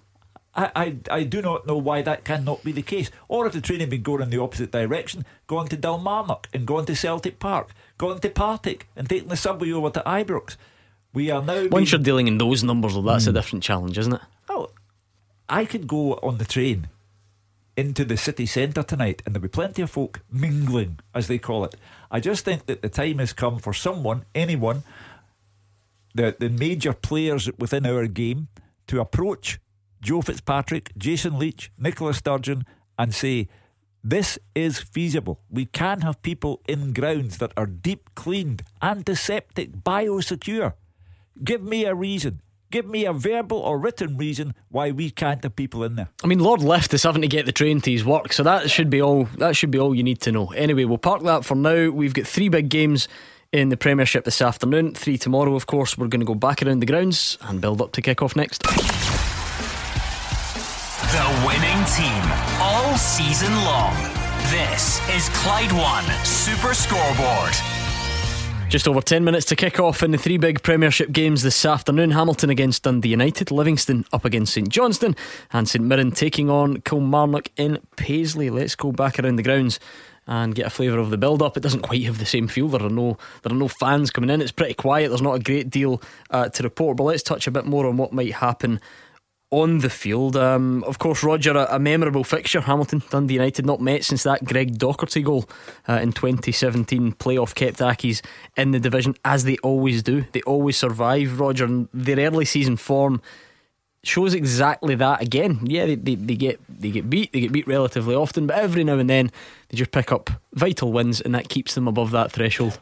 I, I, I do not know why that cannot be the case. Or if the train had been going in the opposite direction, gone to Dalmarnock and gone to Celtic Park, gone to Partick and taken the subway over to Ibrox. We are now.
Once being... you're dealing in those numbers, well, that's mm. a hmm. different challenge, isn't it?
Oh, I could go on the train into the city centre tonight and there'll be plenty of folk mingling, as they call it. I just think that the time has come for someone, anyone, the, the major players within our game to approach Joe Fitzpatrick, Jason Leitch, Nicola Sturgeon, and say, this is feasible. We can have people in grounds that are deep cleaned, antiseptic, biosecure. Give me a reason. Give me a verbal or written reason why we can't have people in there.
I mean, Lord Lift is having to get the train to his work, so that should be all. That should be all you need to know. Anyway, we'll park that for now. We've got three big games in the Premiership this afternoon. Three tomorrow, of course. We're going to go back around the grounds and build up to kick off next. The
winning team all season long. This is Clyde One Super Scoreboard.
Just over 10 minutes to kick off in the three big Premiership games this afternoon. Hamilton against Dundee United, Livingston up against St Johnstone, and St Mirren taking on Kilmarnock in Paisley. Let's go back around the grounds and get a flavour of the build up. It doesn't quite have the same feel. There are no there are no fans coming in. It's pretty quiet. There's not a great deal uh, to report. But let's touch a bit more on what might happen on the field. Um, of course, Roger, a, a, memorable fixture. Hamilton, Dundee United, not met since that Greg Docherty goal uh, in 2017. Playoff kept Accies in the division as they always do. They always survive. Roger, and their early season form shows exactly that again. Yeah, they, they, they, get they get beat, they get beat relatively often, but every now and then they just pick up vital wins, and that keeps them above that threshold.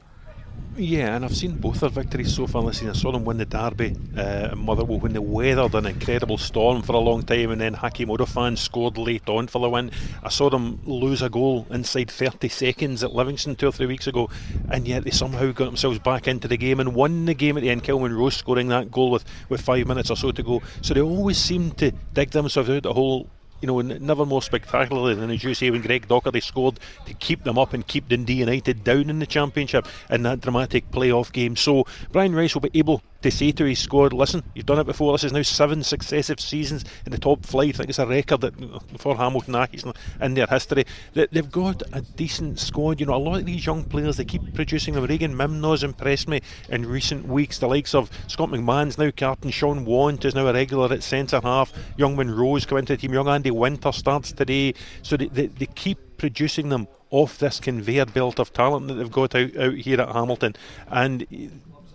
Yeah, and I've seen both their victories so far this. I saw them win the Derby uh, in Motherwell when they weathered an incredible storm for a long time, and then Hakeem Odoffin scored late on for the win. I saw them lose a goal inside 30 seconds at Livingston two or three weeks ago, and yet they somehow got themselves back into the game and won the game at the end. Kilman Rose scoring that goal with, with five minutes or so to go. So they always seem to dig themselves out of the hole you know, never more spectacularly than as you say when Greg Docherty scored to keep them up and keep Dundee United down in the Championship in that dramatic playoff game. So Brian Rice will be able to say to his squad, listen, you've done it before. This is now seven successive seasons in the top flight. I think it's a record that for Hamilton Accies in their history. They've got a decent squad. You know, a lot of these young players they keep producing them. Regan Mimnaugh's impressed me in recent weeks. The likes of Scott McMann's now captain. Shaun Want is now a regular at centre half. Young Munro's come into the team. Young Andy Winter starts today. So they, they, they keep producing them off this conveyor belt of talent that they've got out, out here at Hamilton. And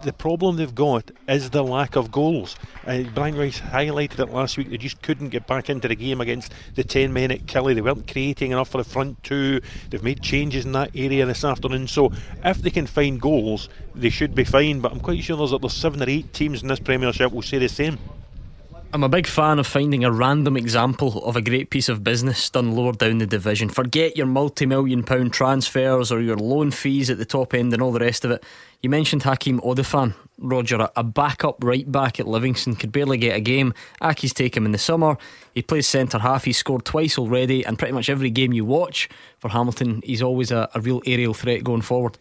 the problem they've got is the lack of goals. Uh, Brian Rice highlighted it last week. They just couldn't get back into the game against the 10 men at Killie. They weren't creating enough for the front two. They've made changes in that area this afternoon. So if they can find goals, they should be fine. But I'm quite sure there's, there's seven or eight teams in this Premiership will say the same.
I'm a big fan of finding a random example of a great piece of business done lower down the division. Forget your multi million pound transfers or your loan fees at the top end and all the rest of it. You mentioned Hakeem Odoffin, Roger, a backup right back at Livingston, could barely get a game. Accies take him in the summer. He plays centre half, he's scored twice already, and pretty much every game you watch for Hamilton, he's always a, a real aerial threat going forward.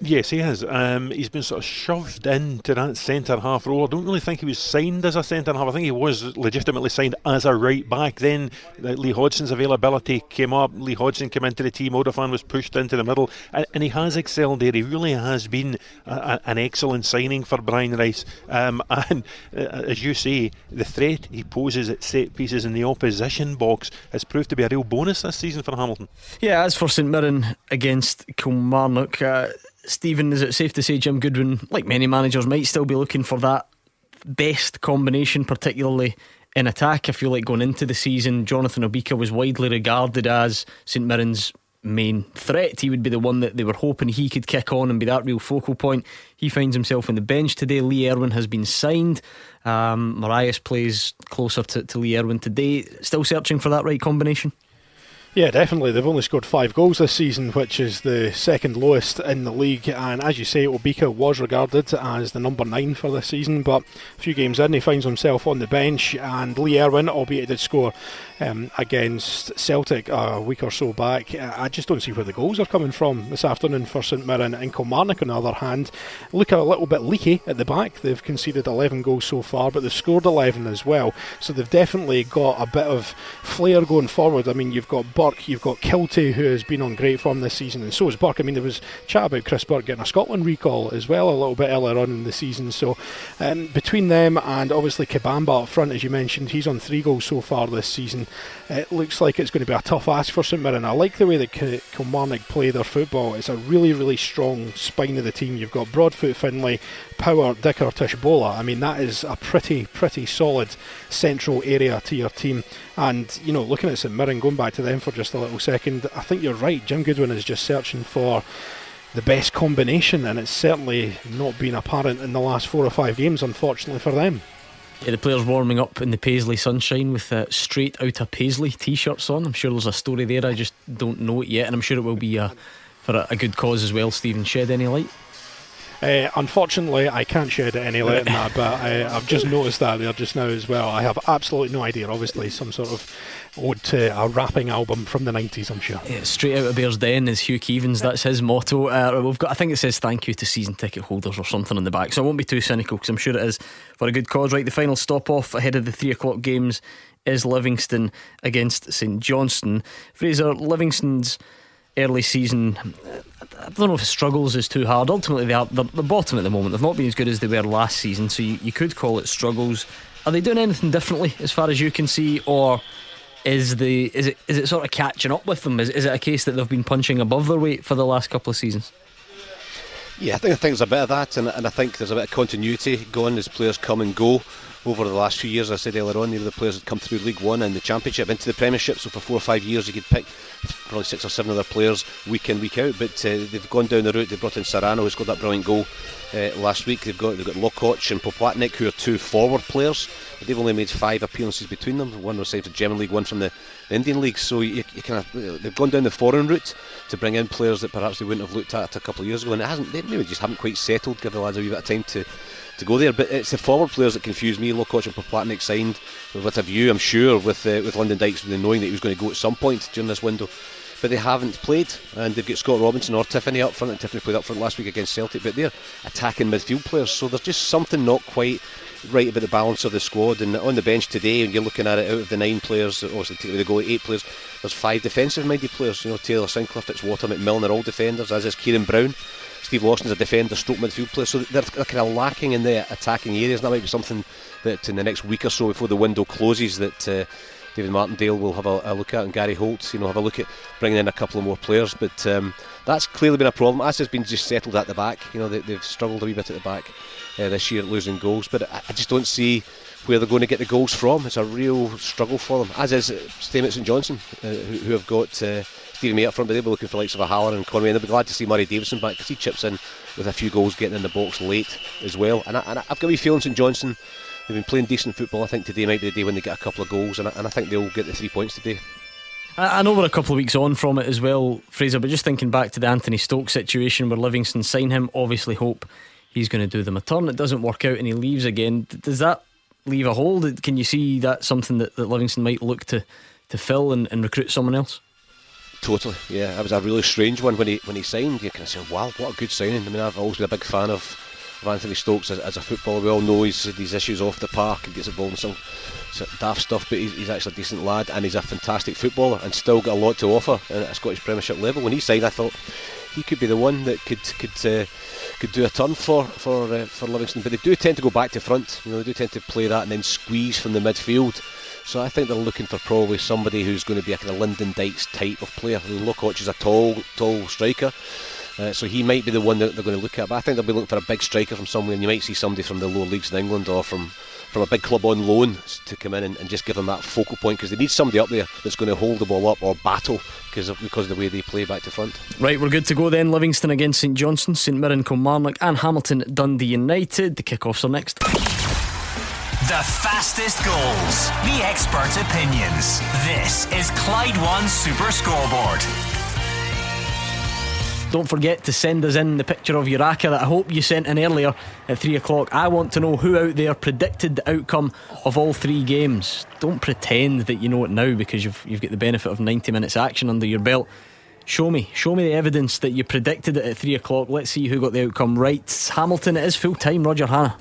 Yes, he has. Um, he's been sort of shoved into that centre half role. I don't really think he was signed as a centre half. I think he was legitimately signed as a right back. Then uh, Lee Hodson's availability came up. Lee Hodgson came into the team. Odoffin was pushed into the middle, and, and he has excelled there. He really has been a, a, an excellent signing for Brian Rice. Um, [laughs] and uh, as you say, the threat he poses at set pieces in the opposition box has proved to be a real bonus this season for Hamilton.
Yeah, as for St Mirren against Kilmarnock. Uh, Stephen, is it safe to say Jim Goodwin, like many managers, might still be looking for that best combination, particularly in attack? I feel like going into the season, Jonathan Obika was widely regarded as St Mirren's main threat. He would be the one that they were hoping he could kick on and be that real focal point. He finds himself on the bench today. Lee Erwin has been signed. Um, Morias plays closer to, to Lee Erwin today. Still searching for that right combination?
Yeah, definitely. They've only scored five goals this season, which is the second lowest in the league. And as you say, Obika was regarded as the number nine for this season, but a few games in, he finds himself on the bench. And Lee Erwin, albeit he did score um, against Celtic a week or so back. I just don't see where the goals are coming from this afternoon for St Mirren and Kilmarnock. On the other hand, look a little bit leaky at the back. They've conceded 11 goals so far, but they've scored 11 as well. So they've definitely got a bit of flair going forward. I mean, you've got Burke, you've got Kiltie, who has been on great form this season, and so is Burke. I mean, there was chat about Chris Burke getting a Scotland recall as well a little bit earlier on in the season. So um, between them and obviously Kabamba up front, as you mentioned, he's on three goals so far this season. It looks like it's going to be a tough ask for St Mirren. I like the way that Kilmarnock play their football. It's a really, really strong spine of the team. You've got Broadfoot Findlay, Power, Dicker, Tshibola. I mean, that is a pretty, pretty solid central area to your team. And, you know, looking at St Mirren, going back to them for just a little second, I think you're right. Jim Goodwin is just searching for the best combination, and it's certainly not been apparent in the last four or five games, unfortunately for them.
Yeah, the players warming up in the Paisley sunshine with uh, straight out of Paisley t shirts on. I'm sure there's a story there, I just don't know it yet, and I'm sure it will be uh, for a, a good cause as well. Stephen, shed any light?
Uh, unfortunately, I can't shed it any later on that, but I, have just noticed that there just now as well. I have absolutely no idea. Obviously, some sort of ode to a rapping album from the 90s, I'm sure.
Yeah, straight out of Bearsden is Hugh Keevins. That's his motto. Uh, we've got, I think it says thank you to season ticket holders or something on the back. So I won't be too cynical because I'm sure it is for a good cause. Right, the final stop off ahead of the three o'clock games is Livingston against St Johnstone. Fraser, Livingston's early season. I don't know if struggles is too hard. Ultimately, they are the, the bottom at the moment. They've not been as good as they were last season, so you, you could call it struggles. Are they doing anything differently as far as you can see, or is the is it is it sort of catching up with them? Is, is it a case that they've been punching above their weight for the last couple of seasons?
Yeah, I think, there's a bit of that, and, and I think there's a bit of continuity going as players come and go over the last few years. I said earlier on, the players had come through League One and the Championship into the Premiership. So for four or five years, you could pick probably six or seven other players week in, week out. But uh, they've gone down the route. They brought in Serrano, who scored that brilliant goal uh, last week. They've got they've got Lokotsch and Poplatnik, who are two forward players. They've only made five appearances between them. One was signed for German League, one from the, the Indian League. So you, you kind of they've gone down the foreign route to bring in players that perhaps they wouldn't have looked at a couple of years ago, and it hasn't. They maybe just haven't quite settled. Give the lads a wee bit of time to to go there. But it's the forward players that confuse me. Lokotsch and Poplatnik signed with a view, I'm sure, with uh, with Lyndon Dykes, knowing that he was going to go at some point during this window. But they haven't played, and they've got Scott Robinson or Tiffoney up front. And Tiffoney played up front last week against Celtic, but they're attacking midfield players, so there's just something not quite right about the balance of the squad. And on the bench today, when you're looking at it, out of the nine players, obviously take the goal, eight players, there's five defensive-minded players. You know, Taylor Sinclair, Fitzwater, McMillan are all defenders, as is Ciaron Brown. Steve Lawson's a defender, stroke midfield player, so they're, they're kind of lacking in the attacking areas. And that might be something that in the next week or so before the window closes that uh, David Martindale will have a, a, look at, and Gary Holt, you know, have a look at bringing in a couple of more players. But um, that's clearly been a problem. As has been just settled at the back. You know, they, have struggled a wee bit at the back uh, this year losing goals. But I, I, just don't see where they're going to get the goals from. It's a real struggle for them. As is uh, Stayment St Johnstone, uh, who, who, have got. Uh, Stevie May up front, but they'll be looking for likes of a Haller and Conway, and they'll be glad to see Murray Davidson back because he chips in with a few goals getting in the box late as well. And, I, and I've got a wee feeling St Johnstone. They've been playing decent football. I think today might be the day when they get a couple of goals, and I, and I think they'll get the three points today.
I know we're a couple of weeks on from it as well, Fraser, but just thinking back to the Anthony Stokes situation where Livingston sign him, obviously hope he's going to do them a turn. It doesn't work out and he leaves again. Does that leave a hole? Can you see that something that, that Livingston might look to, to fill and, and recruit someone else?
Totally, yeah. That was a really strange one when he when he signed. You kind of say, "Wow, what a good signing!" I mean, I've always been a big fan of, of Anthony Stokes as, as a footballer. We all know he's had these issues off the park and gets involved in some daft stuff, but he's, he's, actually a decent lad and he's a fantastic footballer and still got a lot to offer at a Scottish Premiership level. When he signed, I thought he could be the one that could could uh, could do a turn for for uh, for Livingston. But they do tend to go back to front. You know, they do tend to play that and then squeeze from the midfield. So I think they're looking for probably somebody who's going to be a kind of Lyndon Dykes type of player. Lokotsch is a tall, tall striker. Uh, so he might be the one that they're going to look at. But I think they'll be looking for a big striker from somewhere, and you might see somebody from the lower leagues in England or from from a big club on loan to come in and, and just give them that focal point because they need somebody up there that's going to hold the ball up or battle because of, because of the way they play back to front.
Right, we're good to go then. Livingston against St Johnstone, St Mirren, Kilmarnock, and Hamilton Dundee United. The kickoffs are next.
The fastest goals, the expert opinions. This is Clyde One Super Scoreboard.
Don't forget to send us in the picture of your ACCA that I hope you sent in earlier at 3 o'clock. I want to know who out there predicted the outcome of all three games. Don't pretend that you know it now because you've, you've got the benefit of 90 minutes action under your belt. Show me, show me the evidence that you predicted it at 3 o'clock. Let's see who got the outcome right. Hamilton, it is full time. Roger Hannah.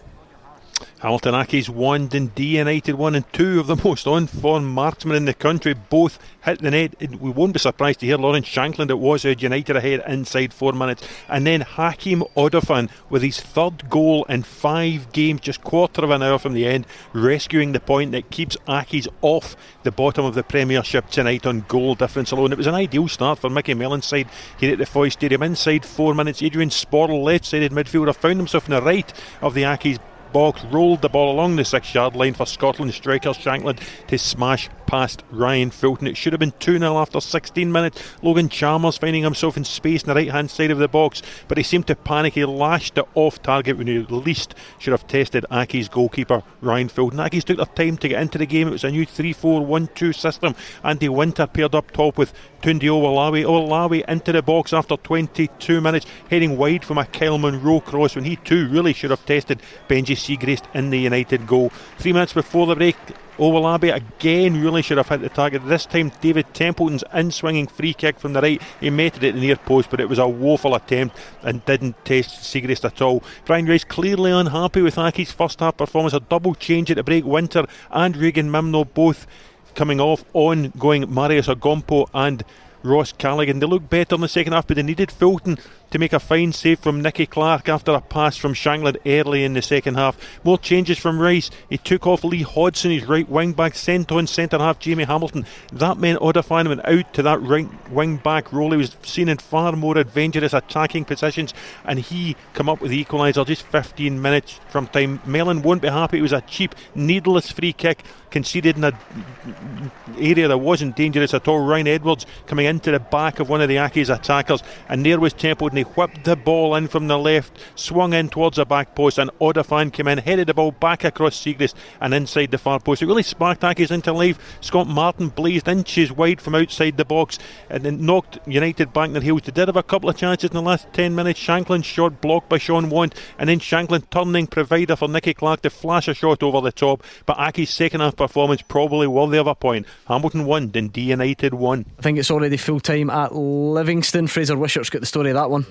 Hamilton Accies one, Dundee United one, and two of the [laughs] most on-form marksmen in the country both hit the net. We won't be surprised to hear Lawrence Shankland. It was United ahead inside four minutes, and then Hakeem Odoffin with his third goal in five games, just quarter of an hour from the end, rescuing the point that keeps Accies off the bottom of the Premiership tonight on goal difference alone. It was an ideal start for Micky Mellon's side here at the Foy Stadium. Inside four minutes, Adrian Sporle, left-sided midfielder, found himself in the right of the Accies box, rolled the ball along the six yard line for Scotland striker Shankland to smash past Ryan Fulton. It should have been 2 0 after 16 minutes. Logan Chalmers finding himself in space on the right hand side of the box, but he seemed to panic. He lashed it off target when he least should have tested Accies goalkeeper Ryan Fulton. Accies took their time to get into the game. It was a new 3 4 1 2 system. Andy Winter paired up top with Tunde Owolabi. Owolabi into the box after 22 minutes, heading wide from a Kyle Munro cross when he too really should have tested Benji Siegrist in the United goal. Three minutes before the break, Owolabi again really should have hit the target. This time, David Templeton's in swinging free kick from the right. He met it at the near post, but it was a woeful attempt and didn't test Siegrist at all. Brian Rice clearly unhappy with Accies first half performance. A double change at the break. Winter and Regan Mimnaugh both coming off on going Marios Ogkmpoe and Ross Callaghan. They looked better in the second half, but they needed Fulton to make a fine save from Nicky Clark after a pass from Shankland early in the second half. More changes from Rice. He took off Lee Hodson, his right wing back, sent on centre half Jamie Hamilton. That meant Odoffin went out to that right wing back role. He was seen in far more adventurous attacking positions, and he come up with the equaliser just 15 minutes from time. Mellon won't be happy. It was a cheap, needless free kick conceded in an area that wasn't dangerous at all. Ryan Edwards coming into the back of one of the Accies attackers, and there was Temple he whipped the ball in from the left, swung in towards the back post, and Odoffin came in, headed the ball back across Siegrist and inside the far post. It really sparked Accies into life. Scott Martin blazed inches wide from outside the box and then knocked United back their heels. They did have a couple of chances in the last 10 minutes. Shankland shot blocked by Sean Want, and then Shankland turning provider for Nicky Clark to flash a shot over the top. But Accies second half performance probably worthy of a point. Hamilton one, Dundee United one.
I think it's already full time at Livingston. Fraser Wishart's got the story of that one.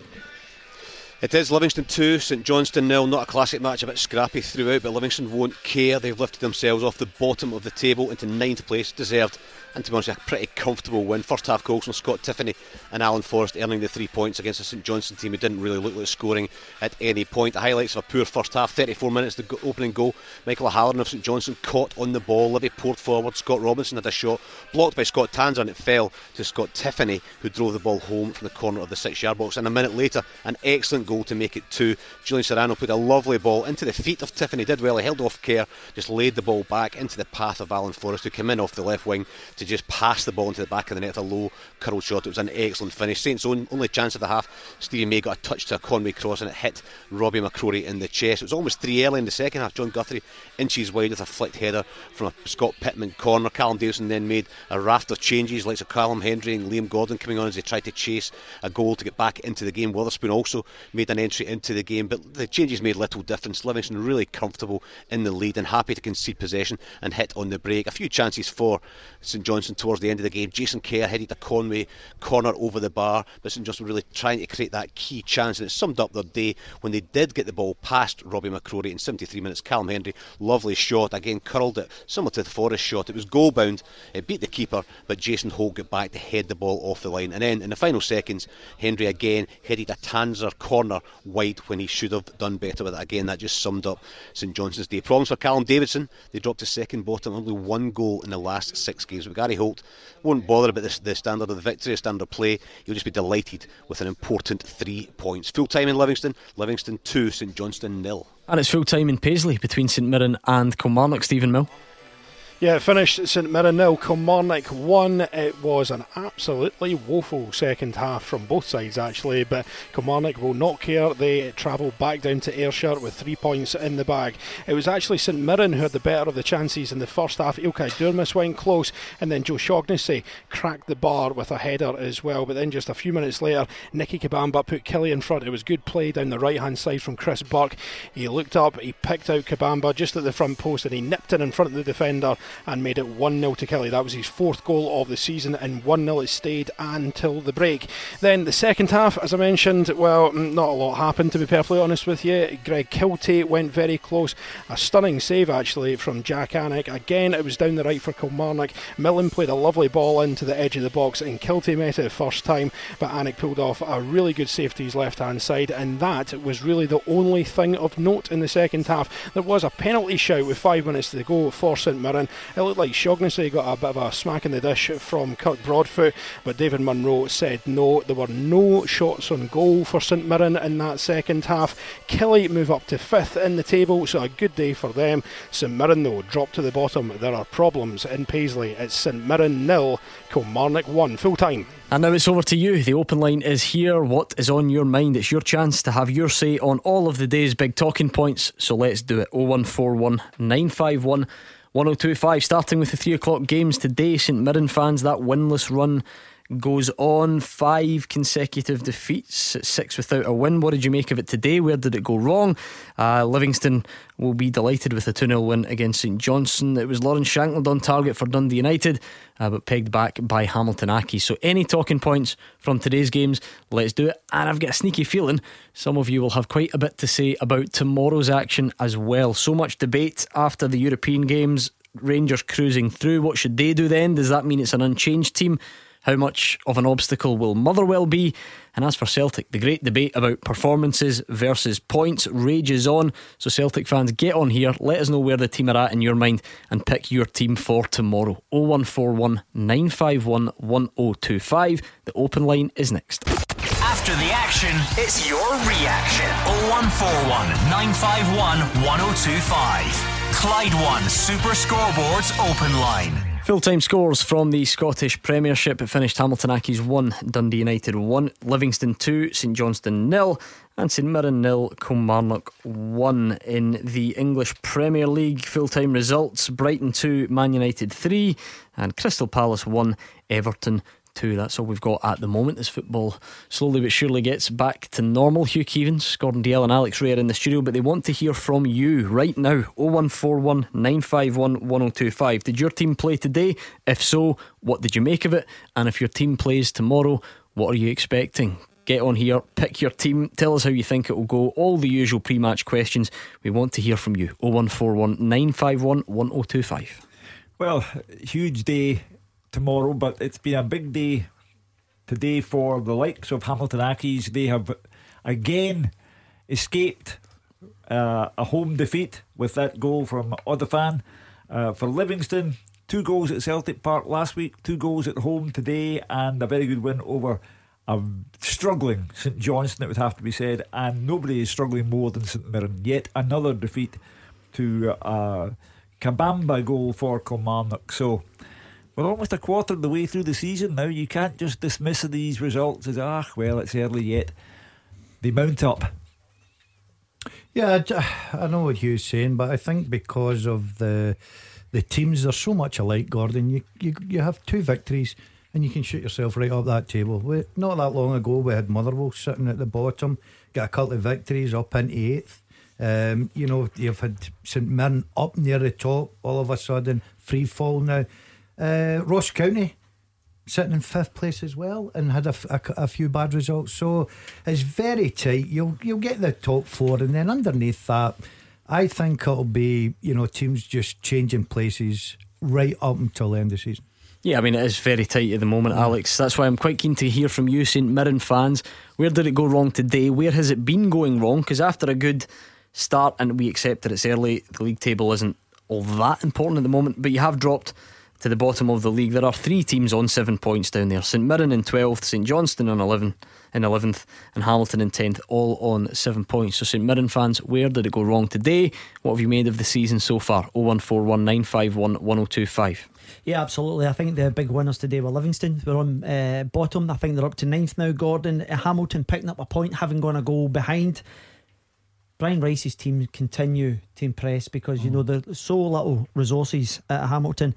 It is Livingston 2, St Johnstone nil. Not a classic match, a bit scrappy throughout, but Livingston won't care. They've lifted themselves off the bottom of the table into ninth place, deserved and to be honest, a pretty comfortable win. First half goals from Scott Tiffoney and Alan Forrest earning the three points against the St Johnstone team who didn't really look like scoring at any point. The highlights of a poor first half 34 minutes, the opening goal. Michael Halloran of St Johnstone caught on the ball. Livy poured forward. Scott Robinson had a shot blocked by Scott Tanser and it fell to Scott Tiffoney who drove the ball home from the corner of the six yard box. And a minute later, an excellent goal to make it two. Julian Serrano put a lovely ball into the feet of Tiffoney. Did well. He held off Kerr, just laid the ball back into the path of Alan Forrest, who came in off the left wing to just pass the ball into the back of the net with a low curled shot. It was an excellent finish. Saints' own only chance of the half. Stevie May got a touch to a Conway cross and it hit Robbie McCrorie in the chest. It was almost three early in the second half. John Guthrie inches wide with a flicked header from a Scott Pittman corner. Callum Davidson then made a raft of changes, like Callum Hendry and Liam Gordon coming on as they tried to chase a goal to get back into the game. Wotherspoon also made an entry into the game, but the changes made little difference. Livingston really comfortable in the lead and happy to concede possession and hit on the break. A few chances for St Johnstone towards the end of the game. Jason Kerr headed a Conway corner over the bar, but St Johnstone really trying to create that key chance, and it summed up their day when they did get the ball past Robbie McCrorie in 73 minutes. Callum Hendry, lovely shot, again curled it, similar to the Forrest shot. It was goal bound, it beat the keeper, but Jason Holt got back to head the ball off the line. And then in the final seconds, Hendry again headed a Tanser corner wide when he should have done better with it. Again, that just summed up St Johnstone's day. Problems for Callum Davidson, they dropped to second bottom, only one goal in the last six games. Gary Holt won't bother about the, the standard of the victory, standard play. He'll just be delighted with an important three points. Full time in Livingston, Livingston 2, St Johnstone nil.
And it's full time in Paisley between St Mirren and Kilmarnock, Stephen Mill.
Yeah, finished St Mirren nil, Kilmarnock one. It was an absolutely woeful second half from both sides actually, but Kilmarnock will not care. They travel back down to Ayrshire with three points in the bag. It was actually St Mirren who had the better of the chances in the first half. Ilkay Durmus went close, and then Joe Shaughnessy cracked the bar with a header as well. But then just a few minutes later, Nicky Kabamba put Killie in front. It was good play down the right hand side from Chris Burke. He looked up, he picked out Kabamba just at the front post, and he nipped it in front of the defender and made it 1 0 to Killie. That was his fourth goal of the season, and 1 0 it stayed until the break. Then the second half, as I mentioned, well, mm, not a lot happened to be perfectly honest with you. Greg Kiltie went very close. A stunning save actually from Jak Alnwick. Again, it was down the right for Kilmarnock. Millen played a lovely ball into the edge of the box, and Kiltie met it first time, but Anick pulled off a really good save to his left hand side, and that was really the only thing of note in the second half. There was a penalty shout with five minutes to go for St Mirren. It looked like Shaughnessy got a bit of a smack in the dish from Kirk Broadfoot, but David Munro said no. There were no shots on goal for St Mirren in that second half. Killie move up to fifth in the table, so a good day for them. St Mirren, though, dropped to the bottom. There are problems in Paisley. It's St Mirren nil, Kilmarnock one, full time.
And now it's over to you. The open line is here. What is on your mind? It's your chance to have your say on all of the day's big talking points. So let's do it. 0141 951 1025. Starting with the three o'clock games today, St Mirren fans, that winless run goes on. Five consecutive defeats, six without a win. What did you make of it today? Where did it go wrong? Uh, Livingston will be delighted with a 2 0 win against St Johnstone. It was Lawrence Shankland on target for Dundee United, uh, but pegged back by Hamilton Accies. So, any talking points from today's games, let's do it. And I've got a sneaky feeling some of you will have quite a bit to say about tomorrow's action as well. So much debate after the European games. Rangers cruising through. What should they do then? Does that mean it's an unchanged team? How much of an obstacle will Motherwell be? And as for Celtic, the great debate about performances versus points rages on. So, Celtic fans, get on here. Let us know where the team are at in your mind and pick your team for tomorrow. 0141 951 1025. The open line is next.
After the action, it's your reaction. 0141 951 1025. Clyde One Super Scoreboards Open Line.
Full time scores from the Scottish Premiership. It finished Hamilton Accies 1, Dundee United 1, Livingston 2, St Johnstone 0, and St Mirren 0, Kilmarnock 1. In the English Premier League, full time results Brighton 2, Man United 3, and Crystal Palace 1, Everton two. That's all we've got at the moment as football slowly but surely gets back to normal. Hugh Keevins, Gordon Dalziel, and Alex Rae are in the studio, but they want to hear from you right now. 0141 951 1025. Did your team play today? If so, what did you make of it? And if your team plays tomorrow, what are you expecting? Get on here, pick your team, tell us how you think it will go. All the usual pre match questions. We want to hear from you. 0141 951 1025.
Well, huge day tomorrow, but it's been a big day today for the likes of Hamilton Accies. They have again escaped uh, a home defeat with that goal from Odoffin. Uh, for Livingston, two goals at Celtic Park last week, two goals at home today, and a very good win over a struggling St Johnstone, it would have to be said, and nobody is struggling more than St Mirren. Yet another defeat to a Kabamba goal for Kilmarnock. So we're almost a quarter of the way through the season now. You can't just dismiss these results as, ah, well, it's early yet. They mount up.
Yeah, I [sighs] know what Hugh's saying, but I think because of the the teams are so much alike, Gordon, you, you, you have two victories and you can shoot yourself right up that table. We, not that long ago, we had Motherwell sitting at the bottom, got a couple of victories up into eighth. Um, you know, you've had St Mirren up near the top, all of a sudden, free fall now. Uh, Ross County sitting in fifth place as well and had a, a, a, few bad results. So it's very tight. You'll you'll get the top four, and then underneath that, I think it'll be you know teams just changing places right up until the end of the season.
Yeah, I mean, it is very tight at the moment, Alex. That's why I'm quite keen to hear from you, St Mirren fans. Where did it go wrong today? Where has it been going wrong? Because after a good start, and we accept that it's early, the league table isn't all that important at the moment, but you have dropped to the bottom of the league. There are three teams on seven points down there St Mirren in 12th, St Johnston on 11 in 11th, and Hamilton in 10th, all on seven points. So, St Mirren fans, where did it go wrong today? What have you made of the season so far? 01419511025.
Yeah, absolutely. I think the big winners today were Livingston. We're on uh, bottom. I think they're up to ninth now. Gordon Hamilton picking up a point, having gone a goal behind. Brian Rice's team continue to impress because you know there's so little resources at Hamilton,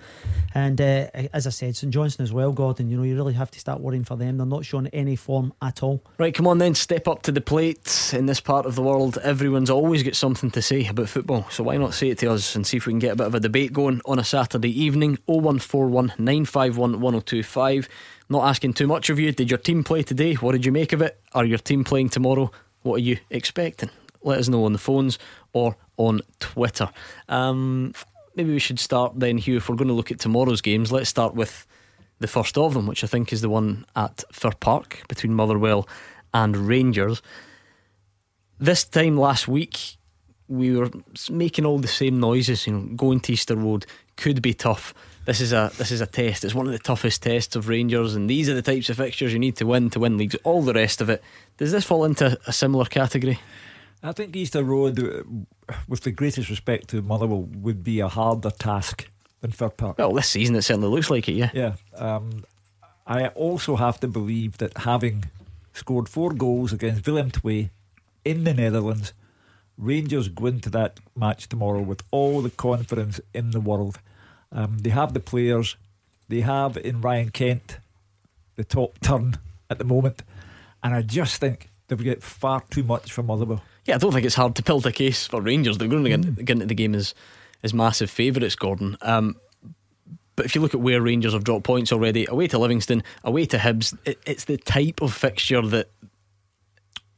and uh, as I said, St Johnstone as well. Gordon, you know you really have to start worrying for them. They're not showing any form at all.
Right, come on then, step up to the plate. In this part of the world, everyone's always got something to say about football, so why not say it to us and see if we can get a bit of a debate going on a Saturday evening? 0141 951 1025. Not asking too much of you. Did your team play today? What did you make of it? Are your team playing tomorrow? What are you expecting? Let us know on the phones or on Twitter. Um, maybe we should start then, Hugh, if we're going to look at tomorrow's games. Let's start with the first of them, which I think is the one at Fir Park between Motherwell and Rangers. This time last week, we were making all the same noises. You know, going to Easter Road could be tough. This is a this is a test. It's one of the toughest tests of Rangers, and these are the types of fixtures you need to win to win leagues. All the rest of it. Does this fall into a similar category?
I think Easter Road, with the greatest respect to Motherwell, would be a harder task than Fir Park.
Well, this season it certainly looks like it, yeah.
Yeah. Um, I also have to believe that having scored four goals against Willem II in the Netherlands, Rangers go into that match tomorrow with all the confidence in the world. Um, they have the players, they have in Ryan Kent the top turn at the moment, and I just think they've got far too much from Motherwell.
Yeah, I don't think it's hard to build a case for Rangers. They're going to get, mm. get into the game as, as massive favourites, Gordon. Um, but if you look at where Rangers have dropped points already, away to Livingston, away to Hibs, it, it's the type of fixture that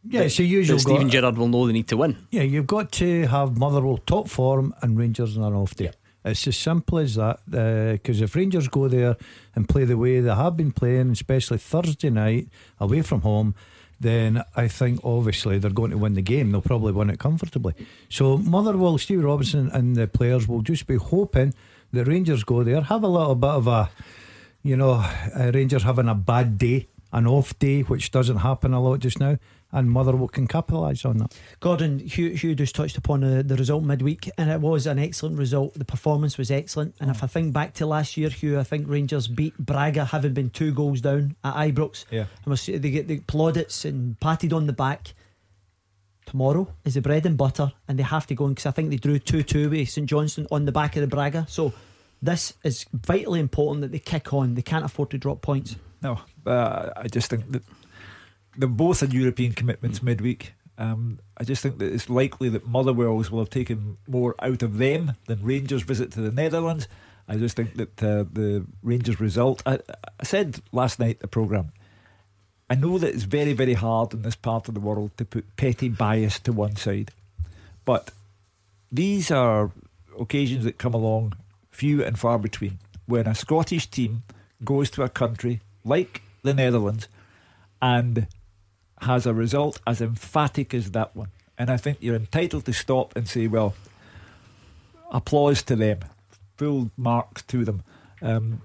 yeah, it's usual.
Steven Gerrard will know they need to win.
Yeah, you've got to have Motherwell top form and Rangers on an off day. Yeah. It's as simple as that. Because uh, if Rangers go there and play the way they have been playing, especially Thursday night away from home, then I think obviously they're going to win the game. They'll probably win it comfortably. So Motherwell, Steve Robinson, and the players will just be hoping the Rangers go there, have a little bit of a, you know, uh, Rangers having a bad day, an off day, which doesn't happen a lot just now and Motherwell can capitalise on that.
Gordon, Hugh, Hugh just touched upon the, the result midweek, and it was an excellent result. The performance was excellent. And if I think back to last year, Hugh, I think Rangers beat Braga, having been two goals down at Ibrox.
Yeah.
And they get the plaudits and patted on the back. Tomorrow is the bread and butter, and they have to go in because I think they drew 2 2 with St Johnstone on the back of the Braga. So this is vitally important that they kick on. They can't afford to drop points.
No, uh, I just think that they're both in European commitments mm. midweek. Um, I just think that it's likely that Motherwell's will have taken more out of them than Rangers' visit to the Netherlands. I just think that uh, the Rangers result. I, I said last night the programme. I know that it's very, very hard in this part of the world to put petty bias to one side, but these are occasions that come along few and far between. When a Scottish team goes to a country like the Netherlands and has a result as emphatic as that one. And I think you're entitled to stop and say, well, applause to them, full marks to them. Um,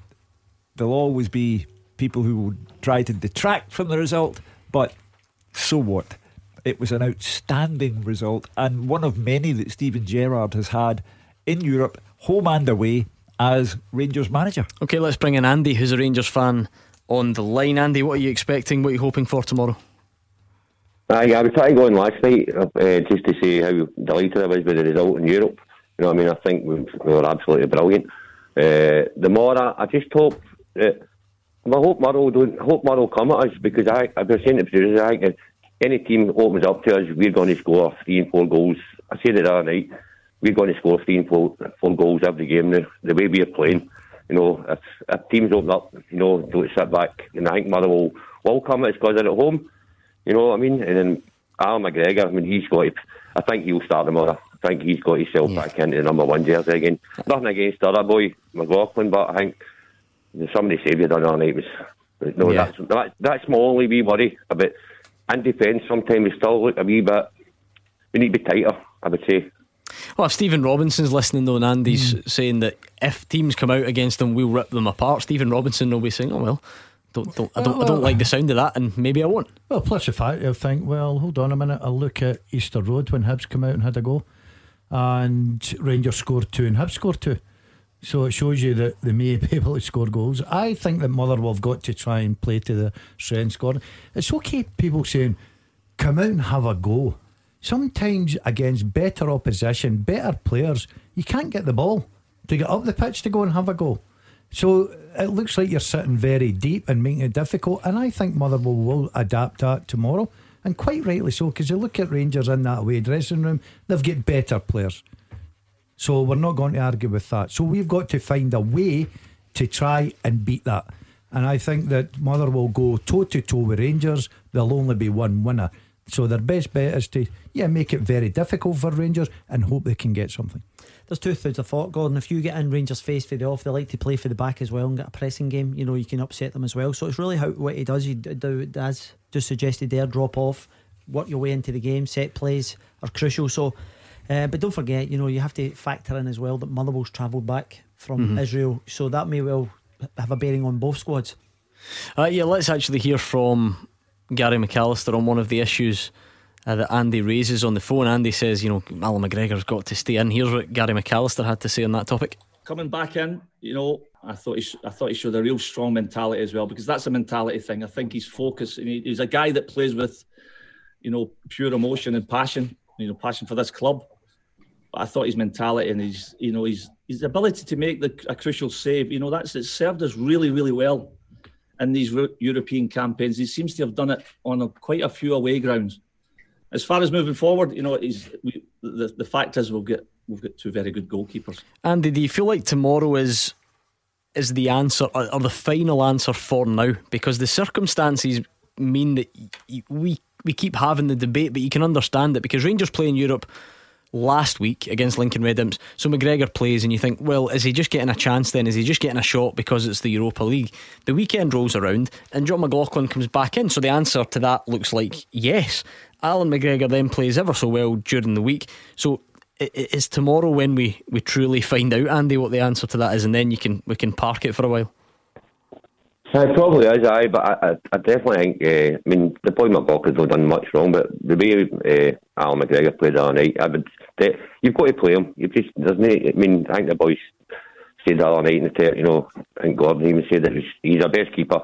there'll always be people who will try to detract from the result, but so what? It was an outstanding result and one of many that Steven Gerrard has had in Europe, home and away, as Rangers manager.
Okay, let's bring in Andy, who's a Rangers fan, on the line. Andy, what are you expecting? What are you hoping for tomorrow?
Aye, I was trying to go on last night uh, just to say how delighted I was with the result in Europe. You know what I mean? I think we, we were absolutely brilliant. Uh, the more I, I just hope that I hope Murrow don't hope Murrow come at us because I I've been saying to producers I think any team opens up to us, we're going to score three and four goals. I said it the other night. We're going to score three and four, four goals every game. The, the way we are playing, you know, if, if teams open up, you know, don't sit back. And I think Mother will will come at us because they're at home. You know what I mean? And then Al McGregor, I mean, he's got. To, I think he'll start tomorrow. I think he's got himself yeah. back into the number one jersey again. Nothing against the other boy, McLaughlin, but I think somebody saved you the other night was. No, yeah. that's that, that's my only wee worry about. In defence, sometimes we still look a wee bit. We need to be tighter, I would say.
Well, if Stephen Robinson's listening though, and Andy's mm. saying that if teams come out against them, we'll rip them apart. Stephen Robinson will be saying, "Oh well, don't, don't, I don't, I don't like the sound of that, and maybe I won't."
Well, plus the fact I think, well, hold on a minute. I'll look at Easter Road when Hibs come out and had a go, and Rangers scored two and Hibs scored two. So it shows you that they may [laughs] be able to score goals. I think that Motherwell have got to try and play to the strengths. Gordon, it's okay. People saying, "Come out and have a go." Sometimes against better opposition, better players, you can't get the ball to get up the pitch to go and have a go. So it looks like you're sitting very deep and making it difficult. And I think Motherwell will adapt that tomorrow. And quite rightly so, because you look at Rangers in that away dressing room, they've got better players. So we're not going to argue with that. So we've got to find a way to try and beat that. And I think that Mother will go toe to toe with Rangers. There'll only be one winner. So their best bet is to yeah make it very difficult for Rangers and hope they can get something.
There's two things of thought, Gordon. If you get in Rangers' face for the off, they like to play for the back as well and get a pressing game. You know, you can upset them as well. So it's really how what he does. He do, does just suggested there, drop off, work your way into the game. Set plays are crucial. So, uh, but don't forget, you know, you have to factor in as well that Motherwell's travelled back from mm-hmm. Israel, so that may well have a bearing on both squads.
Uh, yeah, let's actually hear from Gary McAllister on one of the issues uh, that Andy raises on the phone. Andy says, you know, Allan McGregor's got to stay in. Here's what Gary McAllister had to say on that topic.
Coming back in, you know, I thought he, I thought he showed a real strong mentality as well because that's a mentality thing. I think he's focused. He's a guy that plays with, you know, pure emotion and passion. You know, passion for this club. But I thought his mentality and his, you know, his his ability to make the a crucial save. You know, that's it served us really, really well in these European campaigns. He seems to have done it on a, quite a few away grounds. As far as moving forward, you know, we, the the fact is we've got we've got two very good goalkeepers.
Andy, do you feel like tomorrow is is the answer or, or the final answer for now? Because the circumstances mean that we we keep having the debate, but you can understand it because Rangers play in Europe last week against Lincoln Red Imps. So McGregor plays, and you think, well, is he just getting a chance then? Is he just getting a shot because it's the Europa League? The weekend rolls around, and Jon McLaughlin comes back in. So the answer to that looks like yes. Allan McGregor then plays ever so well during the week. So it's tomorrow when we, we truly find out, Andy, what the answer to that is, and then you can we can park it for a while.
It probably is, aye, but I, I definitely think. Uh, I mean, the boy McLaughlin's not done much wrong, but the way uh, Allan McGregor played all night, I would. You've got to play him. You just doesn't. he? I mean, I think the boys said that all night in the you know. I think Gordon even said that he's, he's our best keeper.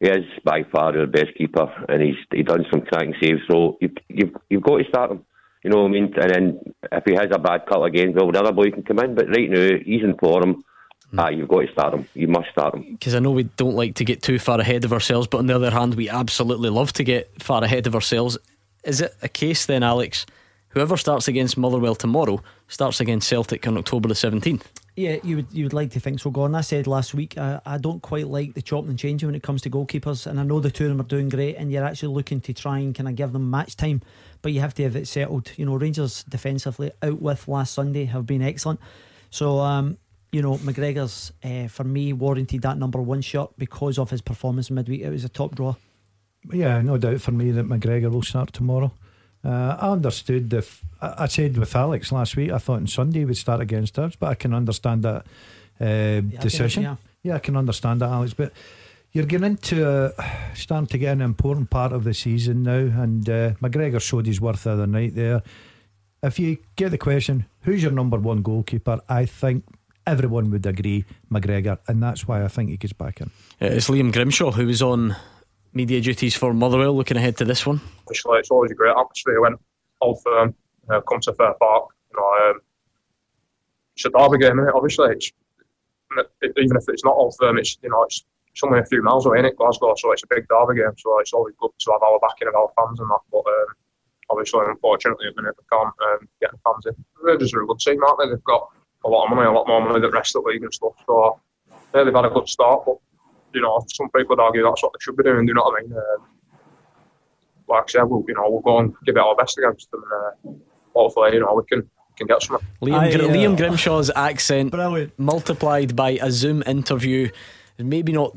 He is by far the best keeper, and he's he done some cracking saves. So you, you've you've got to start him. You know what I mean? And then if he has a bad cut again, well, the other boy can come in. But right now, he's in form. Ah, you've got to start him. You must start him.
Because I know we don't like to get too far ahead of ourselves, but on the other hand, we absolutely love to get far ahead of ourselves. Is it a case then, Alex? Whoever starts against Motherwell tomorrow starts against Celtic on October the seventeenth.
Yeah, you would you would like to think so, Gordon. I said last week I, I don't quite like the chopping and changing when it comes to goalkeepers, and I know the two of them are doing great, and you're actually looking to try and kind of give them match time, but you have to have it settled. You know, Rangers defensively out with last Sunday have been excellent, so um, you know, McGregor's uh, for me warranted that number one shot because of his performance midweek. It was a top draw.
Yeah, no doubt for me that McGregor will start tomorrow. Uh, I understood if I said with Alex last week, I thought on Sunday we'd start against us, but I can understand that uh, decision. yeah. yeah, I can understand that, Alex. But you're getting into uh, starting to get an important part of the season now, and uh, McGregor showed his worth the other night there. If you get the question, who's your number one goalkeeper? I think everyone would agree McGregor, and that's why I think he gets back in.
Uh, it's Liam Grimshaw who was on media duties for Motherwell. Looking ahead to this one,
obviously it's always a great atmosphere when Old Firm uh, comes to Fir Park. You know, um, it's a derby game, is Obviously, it's it, even if it's not Old Firm, it's you know it's, it's only a few miles away in it, Glasgow, so it's a big derby game. So it's always good to have our backing of our fans and that. But um, obviously, unfortunately, at the minute we can't um, get the fans in. Are just a good team, aren't they? They've got a lot of money, a lot more money than the rest of the league and stuff. So yeah, they've had a good start, but you know, some people would argue that's what they should be doing. Do you know what I mean? Um, like I said, we'll, you know, we'll go and give it our best against them, and uh, hopefully, you know, we can can get some.
Liam, I, uh, Liam Grimshaw's accent Brilliant. multiplied by a Zoom interview, maybe not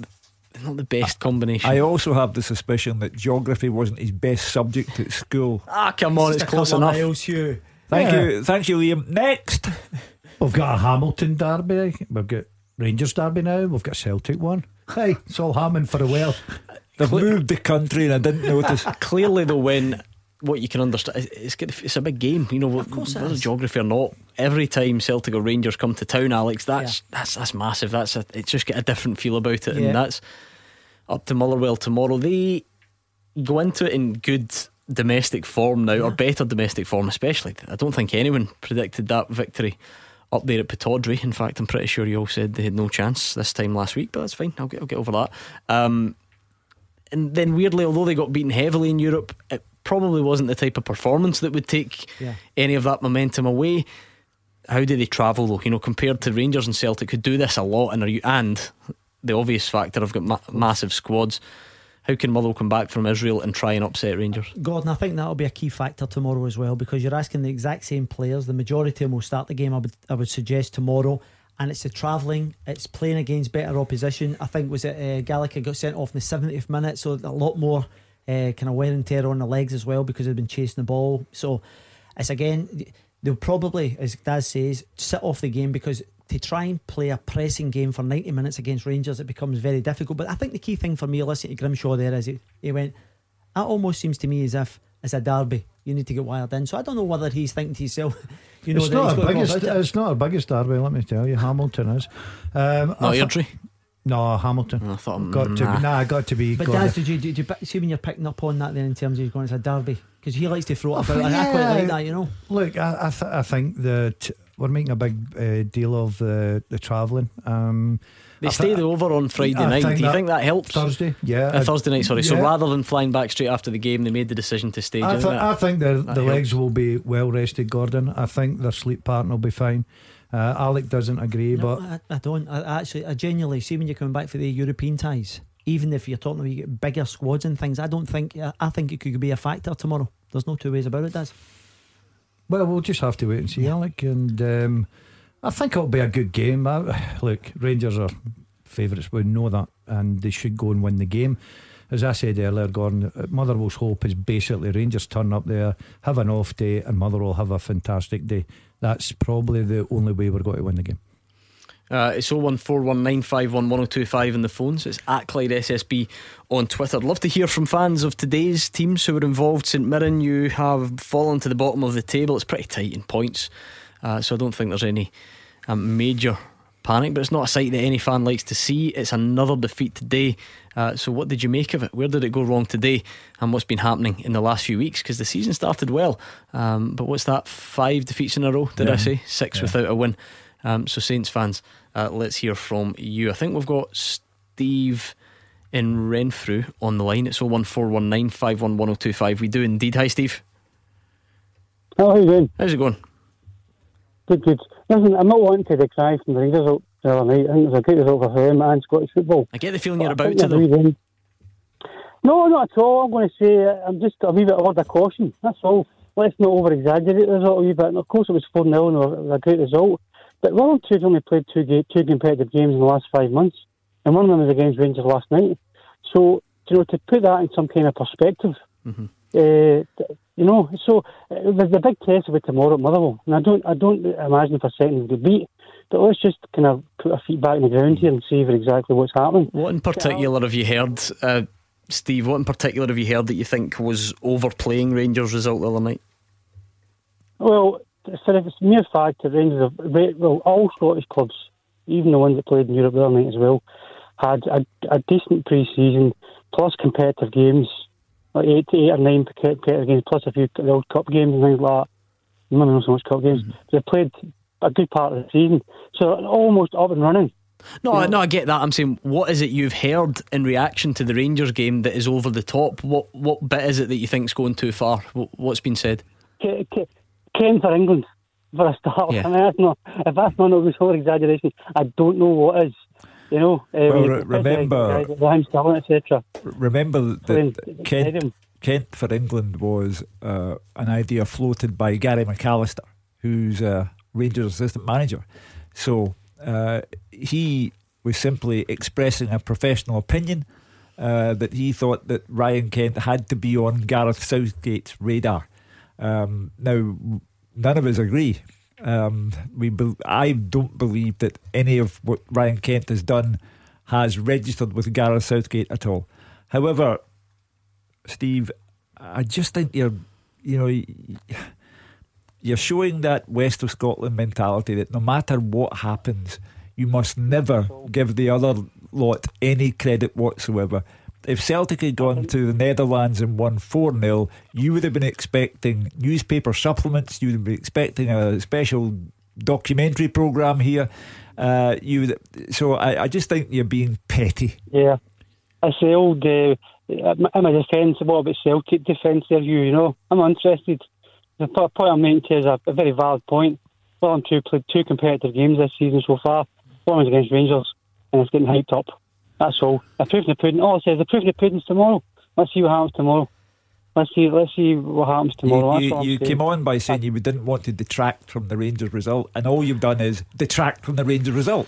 not the best combination.
I also have the suspicion that geography wasn't his best subject at school.
Ah, come on, it's, it's close enough.
Miles, Hugh.
Thank yeah. you, thank you, Liam. Next,
we've got a Hamilton derby. We've got Rangers derby now. We've got Celtic one. Hey, it's all Hammond for a while.
They've moved the country and I didn't notice. [laughs]
Clearly, the win what you can understand, it's it's a big game. You know, of whether geography or not, every time Celtic or Rangers come to town, Alex, that's yeah. that's that's massive. That's a, it's just got a different feel about it, yeah. and that's up to Motherwell tomorrow. They go into it in good domestic form now, yeah. or better domestic form, especially. I don't think anyone predicted that victory up there at Pittodrie. In fact, I'm pretty sure you all said they had no chance this time last week, but that's fine. I'll get I'll get over that. Um, and then weirdly, although they got beaten heavily in Europe, it probably wasn't the type of performance that would take yeah. any of that momentum away. How do they travel though? You know, compared to Rangers and Celtic, who do this a lot, and are you and the obvious factor, I've got ma- massive squads. How can Motherwell come back from Israel and try and upset Rangers?
Gordon, I think that'll be a key factor tomorrow as well because you're asking the exact same players. The majority of them will start the game. I would, I would suggest tomorrow and it's the travelling, it's playing against better opposition. I think was it uh, Gallagher got sent off in the 70th minute, so a lot more uh, kind of wear and tear on the legs as well because they've been chasing the ball. So it's again, they'll probably, as Daz says, sit off the game because to try and play a pressing game for 90 minutes against Rangers, it becomes very difficult. But I think the key thing for me, listening to Grimshaw there, is he, he went, that almost seems to me as if it's a derby. You need to get wired in. So I don't know whether he's thinking to himself, [laughs] you know,
it's not a biggest. It's not a biggest derby. Let me tell you, Hamilton is. Um,
not Airdrie.
No, Hamilton.
I thought
got
nah.
to be. Nah, got to be.
But Daz, did you did you see when you're picking up on that then in terms of going it's a derby because he likes to throw it about yeah. and I quite like that, you know.
Look, I I, th- I think that we're making a big uh, deal of the the travelling. Um,
they stayed over on Friday I night. Do you think that helps?
Thursday, yeah.
Uh, Thursday night, sorry. Yeah. So rather than flying back straight after the game, they made the decision to stay.
I, th- I think the, the legs will be well rested, Gordon. I think their sleep pattern will be fine. Uh, Alec doesn't agree,
no,
but
I, I don't. I actually, I genuinely see when you're coming back for the European ties, even if you're talking about you get bigger squads and things, I don't think. I think it could be a factor tomorrow. There's no two ways about it, does.
Well, we'll just have to wait and see. Alec, and um, I think it'll be a good game. I, [sighs] look, Rangers are favourites. We know that, and they should go and win the game. As I said earlier, Gordon, Motherwell's hope is basically Rangers turn up there, have an off day, and Motherwell have a fantastic day. That's probably the only way we're going to win the game.
Uh, it's 01419511025 in the phones. It's at Clyde SSB on Twitter. I'd love to hear from fans of today's teams who were involved. St Mirren, you have fallen to the bottom of the table. It's pretty tight in points, uh, so I don't think there's any um, major panic, but it's not a sight that any fan likes to see. It's another defeat today. Uh, so, what did you make of it? Where did it go wrong today? And what's been happening in the last few weeks? Because the season started well, um, but what's that? Five defeats in a row, did yeah. I say? Six yeah. without a win. Um, so, Saints fans, uh, let's hear from you. I think we've got Steve in Renfrew on the line. It's 01419511025. We do indeed. Hi, Steve.
How are you doing?
How's it going?
Good, good. Listen, I'm not wanting to decry from the Rangers the other night. I think it was a great result for them and Scottish football.
I get the feeling you're about to, though.
No, not at all. I'm going to say I'm just a wee bit of of caution. That's all. Let's not over exaggerate the result a wee bit. And of course, it was 4 0 and it was a great result. But Tude's only played two, two competitive games in the last five months, and one of them was against Rangers last night. So, you know, to put that in some kind of perspective, mm-hmm. uh, you know, so uh, the, the big test will be tomorrow at Motherwell, and I don't, I don't imagine for a second they'll beat. but let's just kind of put our feet back in the ground here and see exactly what's happening.
What in particular have you heard, uh, Steve? What in particular have you heard that you think was overplaying Rangers' result the other night?
Well, for the mere fact that Rangers have, well, all Scottish clubs, even the ones that played in Europe the other night as well, had a, a decent pre-season plus competitive games, like eight, to eight or nine competitive games, plus a few World Cup games and things like that. Not so much cup games. Mm-hmm. They played a good part of the season, so almost up and running.
No, yeah. no, I get that. I'm saying, what is it you've heard in reaction to the Rangers game that is over the top? What what bit is it that you think's going too far? What's been said?
Ken for England for a start. Yeah. I mean, that's not if that's not an over exaggeration. I don't know what is. You know, um,
well, re- remember
Raheem Sterling, etc.
Remember that Kent, Kent for England was uh, an idea floated by Gary McAllister, who's a Rangers assistant manager. So uh, he was simply expressing a professional opinion uh, that he thought that Ryan Kent had to be on Gareth Southgate's radar. Um, now, none of us agree. Um, we, be- I don't believe that any of what Ryan Kent has done has registered with Gareth Southgate at all. However, Steve, I just think you're, you know, you're showing that West of Scotland mentality that no matter what happens, you must never give the other lot any credit whatsoever. If Celtic had gone to the Netherlands and won 4 0, you would have been expecting newspaper supplements, you would be expecting a special documentary programme here. Uh, you would, so I, I, just think you're being petty.
Yeah. I say old, uh, I'm a defence, what about Celtic defence of you, you know? I'm interested. The point I'm making is a, a very valid point. Well, I'm two played two competitive games this season so far. One was against Rangers, and it's getting hyped up. That's all. The proof in the pudding. All I say is the proof in the pudding's tomorrow. Let's see what happens tomorrow. Let's see. Let's see what happens tomorrow.
You, you, you came on by saying you didn't want to detract from the Rangers result, and all you've done is detract from the Rangers result.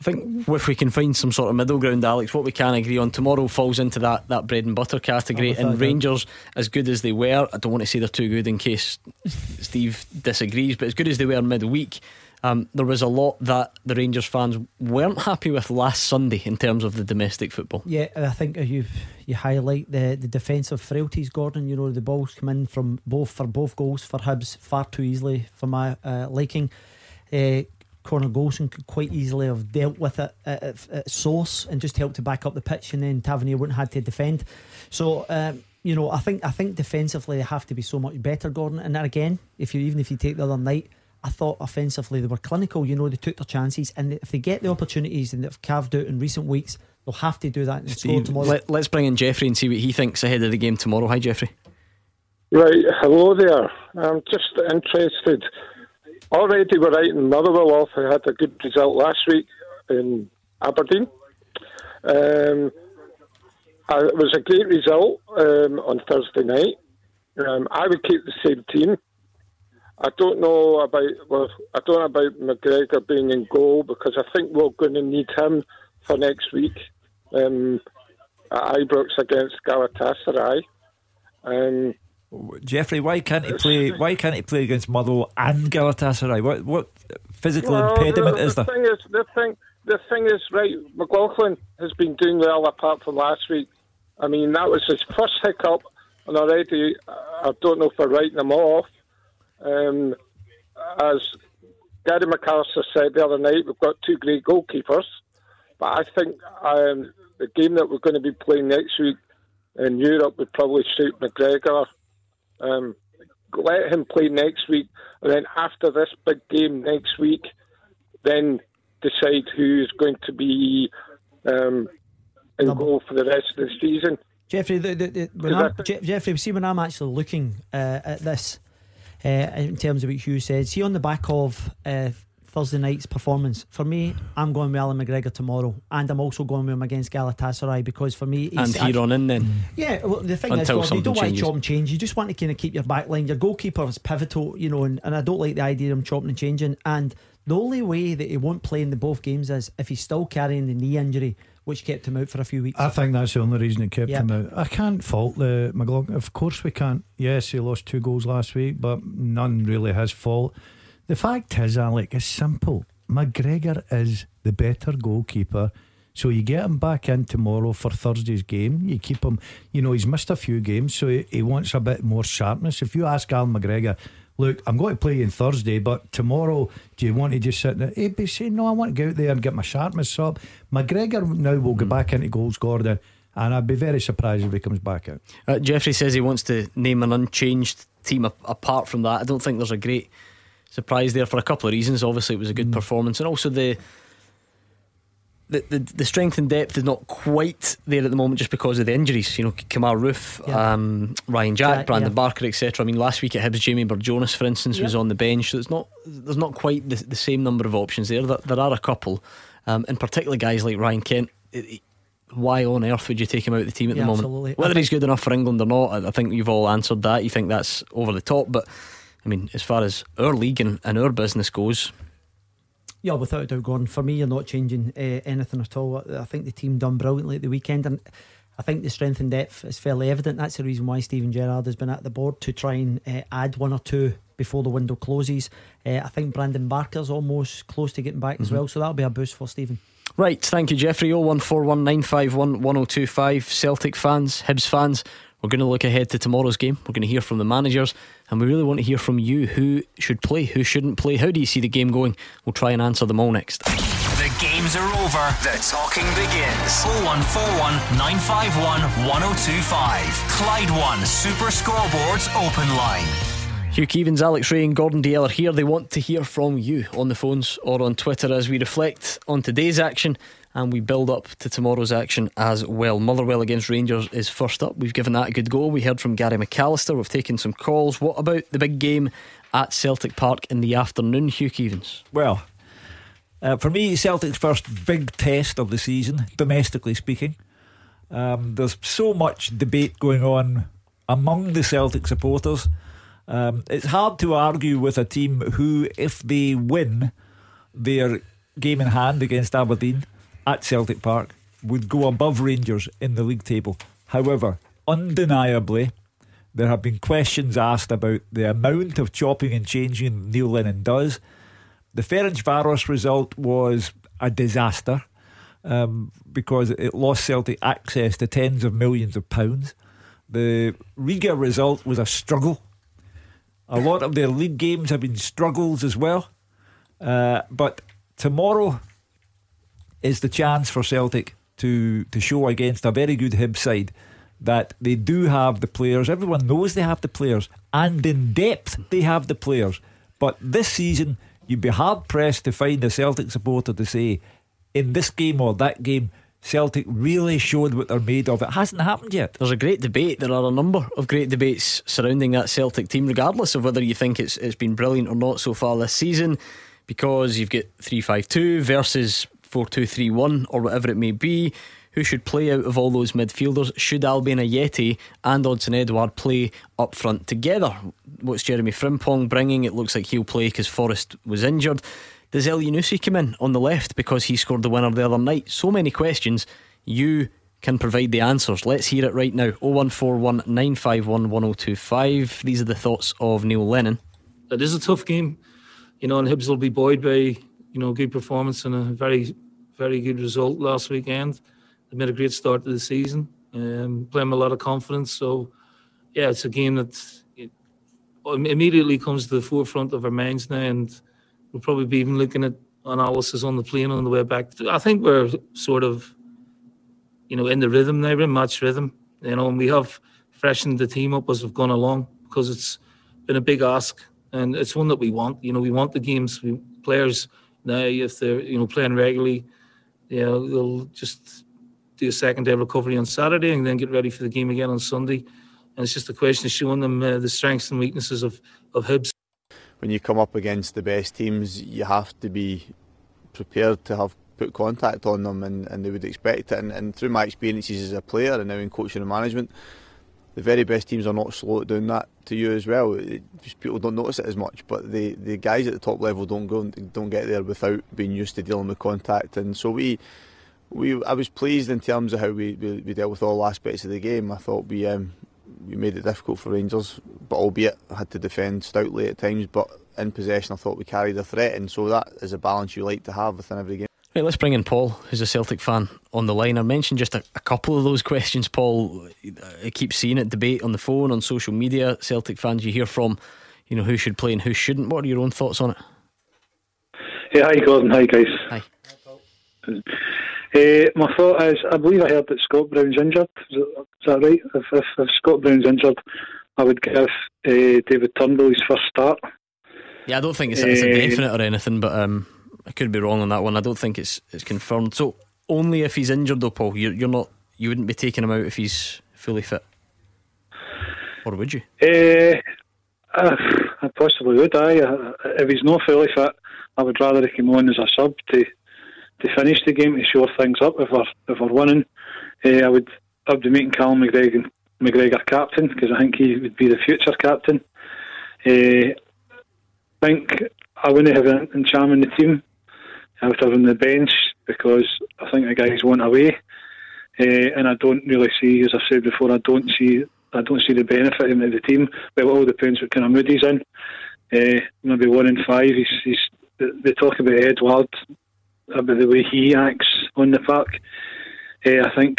I think if we can find some sort of middle ground, Alex, what we can agree on tomorrow falls into that, that bread and butter category. And Rangers, as good as they were, I don't want to say they're too good in case Steve disagrees, but as good as they were midweek, um, there was a lot that the Rangers fans weren't happy with last Sunday in terms of the domestic football.
Yeah, I think you you highlight the, the defensive frailties, Gordon. You know the balls come in from both for both goals for Hibs far too easily for my uh, liking. Uh, Connor Goldson could quite easily have dealt with it at, at, at, source and just helped to back up the pitch, and then Tavernier wouldn't have had to defend. So. Um, you know, I think I think defensively they have to be so much better, Gordon. And again, if you even if you take the other night, I thought offensively they were clinical. You know, they took their chances, and if they get the opportunities and they've carved out in recent weeks, they'll have to do that and Steve, score tomorrow.
Let, us bring in Jeffrey and see what he thinks ahead of the game tomorrow. Hi, Jeffrey.
Right, hello there. I'm just interested already we're writing Motherwell off, who had a good result last week in Aberdeen. Um, uh, it was a great result um, on Thursday night. Um, I would keep the same team. I don't know about well, I don't know about McGregor being in goal because I think we're going to need him for next week um, at Ibrox against Galatasaray. Um,
Jeffrey, why can't he play? Why can't he play against Motherwell and Galatasaray? What what physical well, impediment
the,
is
there? Thing is, the thing, the thing is, right? McLaughlin has been doing well apart from last week. I mean, that was his first hiccup, and already I don't know if we're writing him off. Um, as Gary McAllister said the other night, we've got two great goalkeepers, but I think um, the game that we're going to be playing next week in Europe would probably suit McGregor um, let him play next week, and then after this big game next week, then decide who's going to be um, in goal for the rest of the season.
Jeffrey, the, the, the, when I'm, Jeffrey, see when I'm actually looking uh, at this uh, in terms of what Hugh said, see on the back of uh, Thursday night's performance. For me, I'm going with Allan McGregor tomorrow, and I'm also going with him against Galatasaray because for me,
and here on in then.
Yeah, well, the thing Until is, you don't want to chop and change. You just want to kind of keep your back line. Your goalkeeper is pivotal, you know, and, and I don't like the idea of him chopping and changing. And the only way that he won't play in the both games is if he's still carrying the knee injury which kept him out for a few weeks.
I think that's the only reason it kept yep. him out. I can't fault the McLaughlin. Of course, we can't. Yes, he lost two goals last week, but none really his fault. The fact is, Alec, it's simple. McGregor is the better goalkeeper. So you get him back in tomorrow for Thursday's game. You keep him, you know, he's missed a few games, so he, he wants a bit more sharpness. If you ask Allan McGregor, look, I'm going to play you on Thursday, but tomorrow, do you want to just sit there? He'd be saying, no, I want to go out there and get my sharpness up. McGregor now will go back into goals, Gordon, and I'd be very surprised if he comes back out.
Uh, Jeffrey says he wants to name an unchanged team a- apart from that. I don't think there's a great surprise there for a couple of reasons. Obviously, it was a good performance, and also the the, the, the strength and depth is not quite there at the moment just because of the injuries. You know, Kemar Roofe,
Yeah.
um, Ryan Jack,
Jack,
Brandon
yeah.
Barker, etc. I mean, last week at Hibs, Jamie Barjonas, for instance, was on the bench. So it's not there's not quite the, the same number of options there. There, there are a couple, um, and particularly guys like Ryan Kent. It- why on earth would you take him out of the team at
Yeah,
the moment?
absolutely.
Whether he's good enough for England or not, I, I think you've all answered that. You think that's over the top, but I mean, as far as our league and, and our business goes,
Yeah, without a doubt, Gordon. For me, you're not changing uh, anything at all. I think the team done brilliantly at the weekend, and I think the strength and depth is fairly evident. That's the reason why Steven Gerrard has been at the board to try and uh, add one or two before the window closes. Uh, I think Brandon Barker's almost close to getting back as
Mhm.
well, so that'll be a boost for Steven.
Right, thank you, Jeffrey. 01419511025. Celtic fans, Hibs fans, we're going to look ahead to tomorrow's game. We're going to hear from the managers, and we really want to hear from you who should play, who shouldn't play. How do you see the game going? We'll try and answer them all next.
The games are over. The talking begins. 0141 951 1025. Clyde One Super Scoreboards Open Line.
Hugh Keevins, Alex Rae, and Gordon Dalziel are here. They want to hear from you on the phones or on Twitter as we reflect on today's action and we build up to tomorrow's action as well. Motherwell against Rangers is first up. We've given that a good go. We heard from Gary McAllister. We've taken some calls. What about the big game at Celtic Park in the afternoon, Hugh Keevins?
Well, uh, for me, Celtic's first big test of the season, domestically speaking. Um, there's so much debate going on among the Celtic supporters. Um, it's hard to argue with a team who, if they win their game in hand against Aberdeen at Celtic Park, would go above Rangers in the league table. However, undeniably, there have been questions asked about the amount of chopping and changing Neil Lennon does. The Ferencvaros result was a disaster um, because it lost Celtic access to tens of millions of pounds. The Riga result was a struggle. A lot of their league games have been struggles as well. Uh, but tomorrow is the chance for Celtic to, to show against a very good Hib side that they do have the players. Everyone knows they have the players, and in depth they have the players. But this season, you'd be hard pressed to find a Celtic supporter to say, in this game or that game, Celtic really showed what they're made of. It hasn't happened yet.
There's a great debate. There are a number of great debates surrounding that Celtic team, regardless of whether you think it's it's been brilliant or not so far this season, because you've got three five two versus four two three one or whatever it may be. Who should play out of all those midfielders? Should Albian Ajeti and Odsonne Edouard play up front together? What's Jeremy Frimpong bringing? It looks like he'll play because Forrest was injured. Does Elyounoussi come in on the left because he scored the winner the other night? So many questions. You can provide the answers. Let's hear it right now. 0141 951 1025. These are the thoughts of Neil Lennon.
it is a tough game, you know, and Hibs will be buoyed by you know good performance and a very very good result last weekend. They made a great start to the season, um, playing with a lot of confidence. So, yeah, it's a game that it immediately comes to the forefront of our minds now, and we'll probably be even looking at analysis on the plane on the way back. I think we're sort of, you know, in the rhythm now, in match rhythm, you know, and we have freshened the team up as we've gone along because it's been a big ask and it's one that we want. You know, we want the games. We, players now, if they're you know playing regularly, you know, they'll just do a second day recovery on Saturday and then get ready for the game again on Sunday. And it's just a question of showing them uh, the strengths and weaknesses of of Hibs.
when you come up against the best teams, you have to be prepared to have put contact on them, and, and they would expect it. And, and through my experiences as a player and now in coaching and management, the very best teams are not slow at doing that to you as well. It, people don't notice it as much, but the, the guys at the top level don't go don't get there without being used to dealing with contact. And so we. We, I was pleased in terms of how we, we, we dealt with all aspects of the game. I thought we um, we made it difficult for Rangers, but albeit I had to defend stoutly at times. But in possession, I thought we carried a threat, and so that is a balance you like to have within every game.
Right, let's bring in Paul, who's a Celtic fan, on the line. I mentioned just a, a couple of those questions, Paul. I keep seeing it debate on the phone, on social media. Celtic fans you hear from, you know, who should play and who shouldn't. What are your own thoughts on it?
Yeah, hi Gordon, hi guys.
Hi.
Uh, my thought is, I believe I heard that Scott Brown's injured. Is, that right? If, if, if Scott Brown's injured, I would give uh, David Turnbull his first start.
Yeah, I don't think it's, it's a
Uh,
definite or anything, but um, I could be wrong on that one. I don't think it's it's confirmed. So only if he's injured, though, Paul. You're, you're not. You wouldn't be taking him out if he's fully fit, or would you?
Uh, uh, I possibly would. I uh, if he's not fully fit, I would rather he came on as a sub to to finish the game to shore things up. If we're if we're winning, uh, I would I would be making Callum McGregor McGregor captain because I think he would be the future captain. Uh, I think I wouldn't have Cham in the team. Have him on the bench because I think the guys want away, uh, and I don't really see, as I said before, I don't see I don't see the benefit of in the team. But it all depends what kind of mood he's in. Uh, maybe one in five. He's, he's they talk about Edouard about the way he acts on the park. Uh, I think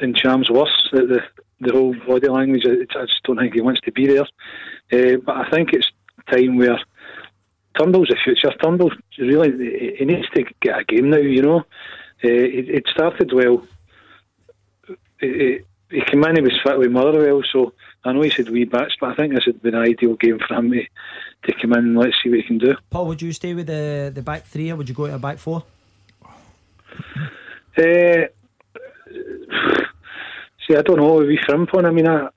in Cham's worse. The, the the whole body language. I, I just don't think he wants to be there. Uh, but I think it's time where Turnbull's the future. Turnbull really he- needs to get a game now. You know, uh, it, it started well. It, he came in, he was fit with Motherwell, so I know he said wee bits, but I think this would be an ideal game for him to, to come in and let's see what he can do.
Paul, would you stay with the the back three or would you go to a back four?
Uh, [sighs] see, I don't know. We Frimpong. I mean, I,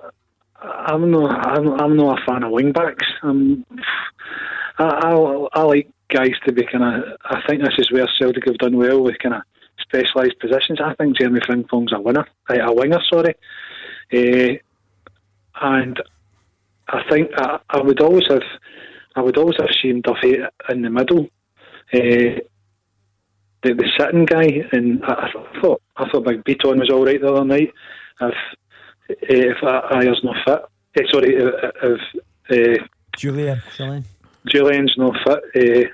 I'm not. I'm, I'm not a fan of wing backs. I'm, I, I, I like guys to be kind of. I think this is where Celtic have done well with kind of specialised positions. I think Jeremy Frimpong's a winner, uh, a winger. Sorry, uh, and I think I, I would always have. I would always have Shane Duffy in the middle. Uh, the, the sitting guy, and I, I thought I thought Big Bitton was all right the other night. If if Ajer's not fit, eh, sorry, if, if uh,
Jullien,
Jullien,
Jullien's not fit, uh,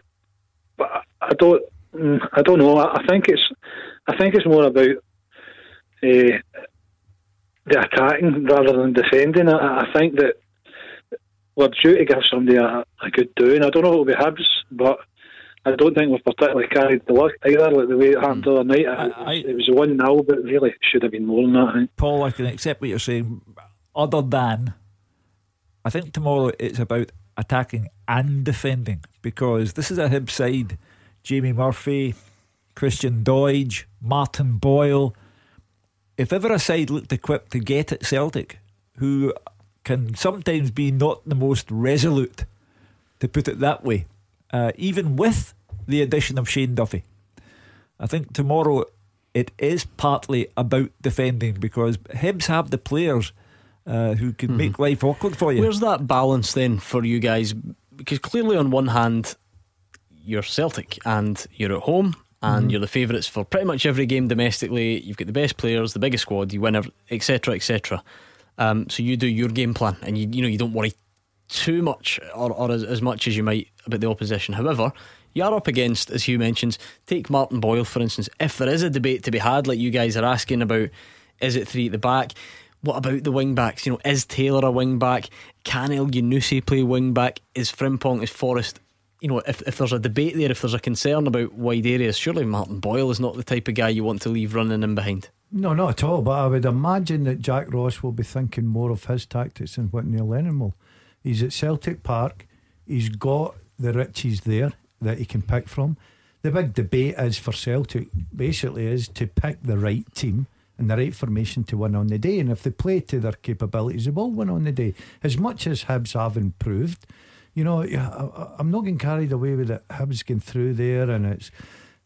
but I- don't, mm, I don't know. I, I think it's, I think it's more about uh, the attacking rather than defending. I, I think that we're due to give somebody a, a good doing. I don't know if it'll be Hibs, but I don't think we've particularly carried the luck either, like the way it happened hmm. the other night. It, it was 1 0, but really should have been more than that. I think.
Paul, I can accept what you're saying, other than I think tomorrow it's about attacking and defending because this is a Hib side. Jamie Murphy, Christian Doidge, Martin Boyle. If ever a side looked equipped to get at Celtic, who can sometimes be not the most resolute, to put it that way, uh, even with the addition of Shane Duffy. I think tomorrow it is partly about defending because Hibs have the players uh, who can make life awkward for you.
Where's that balance then for you guys? Because clearly, on one hand, you're Celtic and you're at home and
Mhm.
you're the favourites for pretty much every game domestically. You've got the best players, the biggest squad, you win, etc., etc. Um, so you do your game plan and you you know you don't worry too much or, or as, as much as you might about the opposition. However, you are up against, as Hugh mentions, take Martin Boyle for instance. If there is a debate to be had, like you guys are asking about, is it three at the back? What about the wing backs? You know, is Taylor a wing back? Can Elyounoussi play wing back? Is Frimpong, is Forrest? You know, if, if there's a debate there, if there's a concern about wide areas, surely Martin Boyle is not the type of guy you want to leave running in behind.
No, not at all. But I would imagine that Jack Ross will be thinking more of his tactics than what Neil Lennon will. He's at Celtic Park. He's got the riches there that he can pick from. The big debate is for Celtic basically is to pick the right team and the right formation to win on the day. And if they play to their capabilities, they will win on the day. As much as Hibs have improved, you know, I, I'm not getting carried away with it. Hibs going through there, and it's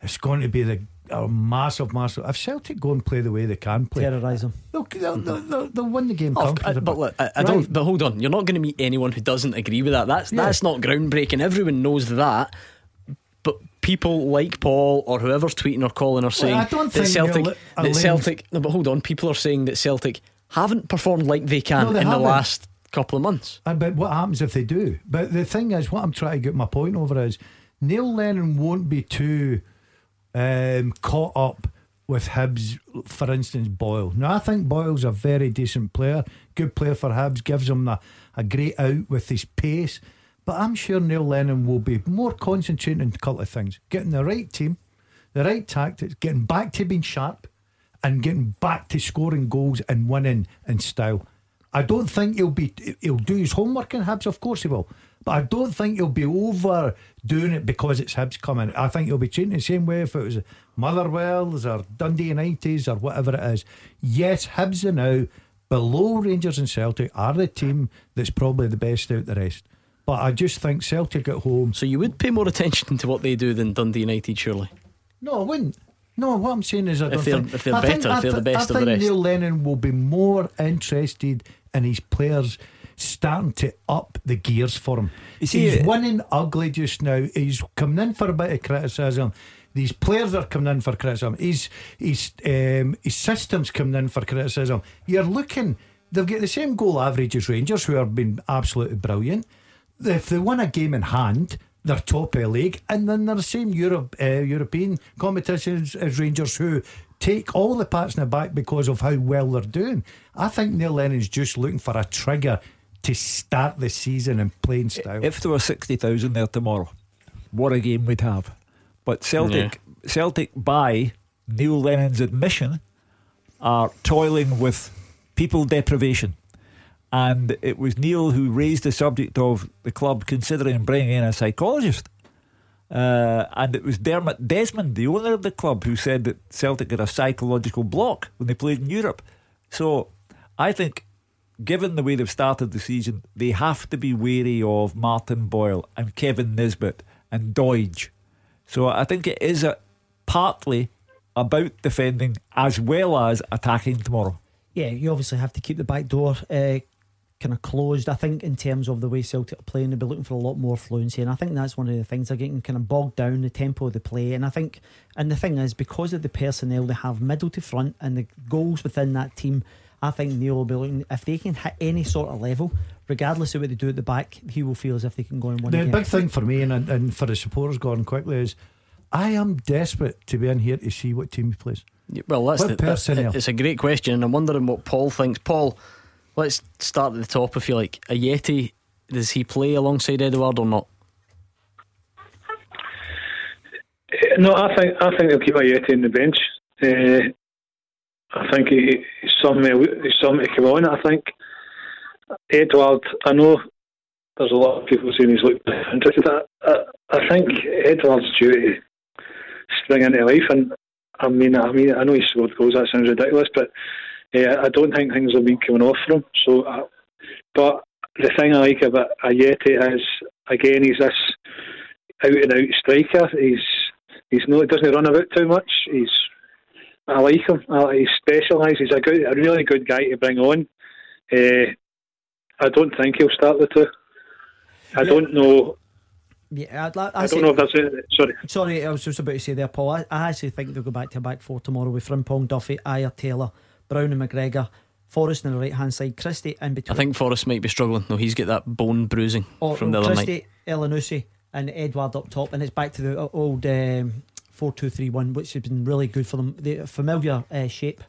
it's going to be the a massive, massive. If Celtic go and play the way they can play,
Terrorise them.
They'll, they'll, they'll, they'll, they'll win the game
Oh,
comfortably.
uh, but look, I, I
Right.
don't. But hold on, you're not going to meet anyone who doesn't agree with that. That's
Yeah.
that's not groundbreaking. Everyone knows that. But people like Paul or whoever's tweeting or calling are saying
I don't
that
think
Celtic,
you'll-
that Celtic. No, but hold on, people are saying that Celtic haven't performed like they can
No, they
in
haven't.
the last couple of months.
And but what happens if they do? But the thing is, what I'm trying to get my point over is Neil Lennon won't be too um, caught up with Hibs, for instance, Boyle. Now, I think Boyle's a very decent player, good player for Hibs, gives him a, a great out with his pace. But I'm sure Neil Lennon will be more concentrating on a couple of things getting the right team, the right tactics, getting back to being sharp, and getting back to scoring goals and winning in style. I don't think he'll be he'll do his homework in Hibs, of course he will. But I don't think he'll be overdoing it because it's Hibs coming. I think he'll be treating the same way if it was Motherwell's or Dundee United's or whatever it is. Yes, Hibs are now below Rangers and Celtic are the team that's probably the best out the rest. But I just think Celtic at home.
So you would pay more attention to what they do than Dundee United, surely?
No, I wouldn't. No, what I'm saying is I
If
don't
they're-
think
if they're
I think-
better,
I
if they're the best
I
of the
think
rest.
Neil Lennon will be more interested in his players starting to up the gears for him.
You see,
he's
uh,
winning ugly just now. He's coming in for a bit of criticism. These players are coming in for criticism. His his um, his system's coming in for criticism. You're looking. They've got the same goal average as Rangers, who have been absolutely brilliant. If they win a game in hand, they're top of the league, and then they're the same Europe, uh, European competitions as Rangers, who take all the pats in the back because of how well they're doing. I think Neil Lennon's just looking for a trigger to start the season in playing style.
If there were 60,000 there tomorrow, what a game we'd have. But Celtic, Celtic by Neil Lennon's admission, are toiling with people deprivation. And it was Neil who raised the subject of the club considering bringing in a psychologist. Uh, and it was Dermot Desmond, the owner of the club, who said that Celtic had a psychological block when they played in Europe. So I think, given the way they've started the season, they have to be wary of Martin Boyle and Kevin Nisbet and Doidge. So I think it is a, partly about defending as well as attacking tomorrow.
Yeah, you obviously have to keep the back door uh, kind of closed. I think in terms of the way Celtic are playing, they'll be looking for a lot more fluency, and I think that's one of the things they're getting kind of bogged down the tempo of the play. And I think, and the thing is, because of the personnel they have middle to front and the goals within that team, I think Neil will be looking if they can hit any sort of level, regardless of what they do at the back, he will feel as if they can go and win.
The
again.
big thing for me and, and for the supporters going quickly is I am desperate to be in here to see what team he plays.
Well, that's
What
the,
personnel?
It's a great question, and I'm wondering what Paul thinks. Paul, let's start at the top. If you like, Ajeti, does he play alongside Edouard or not?
Uh, No, I think I think they'll keep Ajeti on the bench. Uh, I think he, he's something he's something to come on. I think Edouard. I know there's a lot of people saying he's looked interested. I, I, I think Edouard's due to spring into life, and I mean, I mean, I know he scored goals. That sounds ridiculous, but uh, I don't think things have been coming off for him. So, uh, but the thing I like about Ajeti is again he's this out and out striker. He's he's no doesn't run about too much. He's I like him. I, he's specialised. He's a good, a really good guy to bring on. Uh, I don't think he'll start the two. I don't know.
Yeah, I, I,
I don't know if that's it. Sorry.
Sorry, I was just about to say there, Paul. I, I actually think they'll go back to a back four tomorrow with Frimpong, Duffy, Ajer, Taylor, Brown, and McGregor. Forrest on the right hand side, Christie in between.
I think Forrest might be struggling. No, he's got that bone bruising
or,
from the
or
other
Christie,
night.
Elyounoussi, and Edouard up top, and it's back to the old um, four-two-three-one, which has been really good for them. The familiar uh, shape.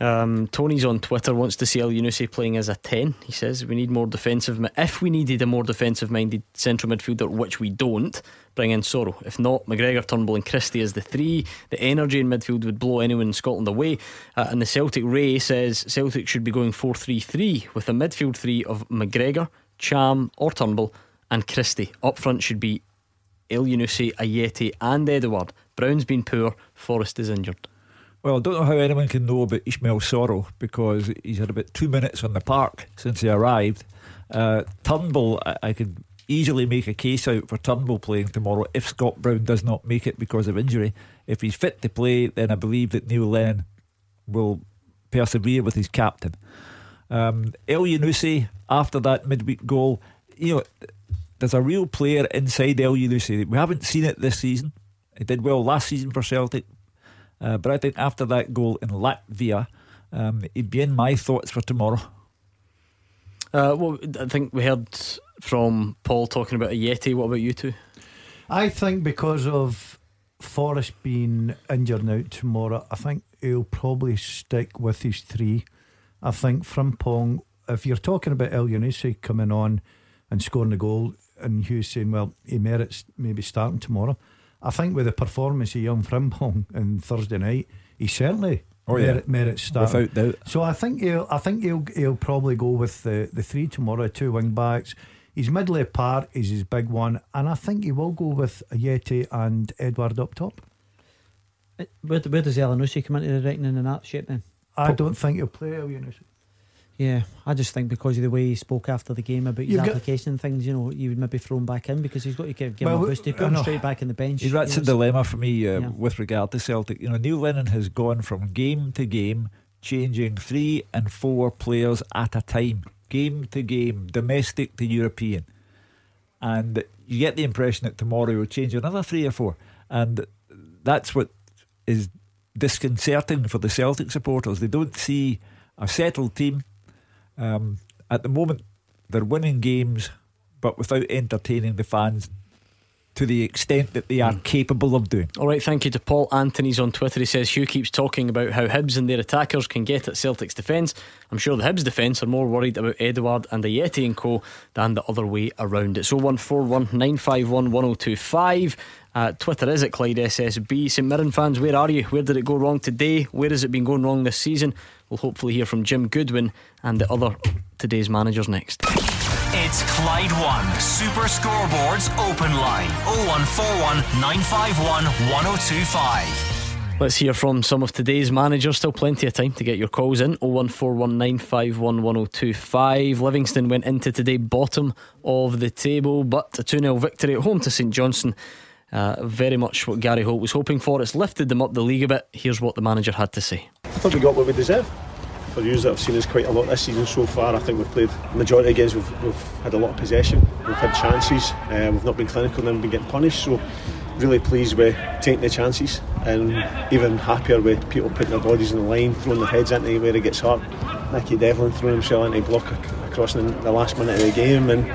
Um, Tony's on Twitter wants to see Elyounoussi playing as a 10. He says we need more defensive. mi- If we needed a more defensive minded central midfielder, which we don't, bring in Soro. If not, McGregor, Turnbull, and Christie as the three. The energy in midfield would blow anyone in Scotland away. Uh, and the Celtic Ray says Celtic should be going 4 3 3 with a midfield three of McGregor, Cham, or Turnbull, and Christie. Up front should be El Yunusi, Ajeti, and Edouard. Brown's been poor, Forrest is injured.
Well, I don't know how anyone can know about Ismaila Soro because he's had about two minutes on the park since he arrived. Uh, Turnbull, I, I could easily make a case out for Turnbull playing tomorrow if Scott Brown does not make it because of injury. If he's fit to play, then I believe that Neil Lennon will persevere with his captain. Um, Elyounoussi, after that midweek goal, you know, there's a real player inside Elyounoussi. We haven't seen it this season. He did well last season for Celtic, uh, but I think after that goal in Latvia, um, he'd be in my thoughts for tomorrow.
Uh, well, I think we heard from Paul talking about Ajeti. What about you two?
I think because of Forrest being injured and out tomorrow, I think he'll probably stick with his three. I think Frimpong, if you're talking about El Elyounoussi coming on and scoring the goal, and Hugh saying, well, he merits maybe starting tomorrow. I think with the performance of young Frimpong on Thursday night, he certainly
Oh, yeah.
merit, merits starting.
Without doubt.
So I think he'll, I think he'll, he'll probably go with the, the three tomorrow, two wing backs. His middle apart is his big one, and I think he will go with Yeti and Edouard up top.
Uh, Where, where does Elyounoussi come into the reckoning in that shape then?
I don't think he'll play Elyounoussi.
Yeah, I just think because of the way he spoke after the game about his
You've got-
application and things, you know, you would maybe throw him back in because he's got to give, give him
Well,
a boost. He put him straight back in the bench.
That's
you
a
know,
dilemma for me uh,
Yeah.
with regard to Celtic. You know, Neil Lennon has gone from game to game, changing three and four players at a time, game to game, domestic to European. And you get the impression that tomorrow he'll change another three or four. And that's what is disconcerting for the Celtic supporters. They don't see a settled team. Um, at the moment, they're winning games, but without entertaining the fans to the extent that they are capable of doing.
All right, thank you to Paul Anthony's on Twitter. He says Hugh keeps talking about how Hibs and their attackers can get at Celtic's defence. I'm sure the Hibs defence are more worried about Edouard and the Yeti and co than the other way around. It's 0141 951 1025. Uh, Twitter is at Clyde SSB. St Mirren fans, where are you? Where did it go wrong today? Where has it been going wrong this season? We'll hopefully hear from Jim Goodwin and the other today's managers next.
It's Clyde One Super Scoreboards Open Line 0141 951 1025.
Let's hear from some of today's managers. Still plenty of time to get your calls in. 01419511025. Livingston went into today bottom of the table, but a 2 0 victory at home to St Johnstone. Uh, very much what Gary Holt was hoping for. It's lifted them up the league a bit. Here's what the manager had to say.
I thought we got what we deserve. For you that have seen us quite a lot this season so far, I think we've played majority of games. We've, we've had a lot of possession. We've had chances. Uh, we've not been clinical, and then we've been getting punished. So, really pleased with taking the chances, and even happier with people putting their bodies in the line, throwing their heads into where it gets hurt. Nicky Devlin throwing himself into a block across in the last minute of the game, and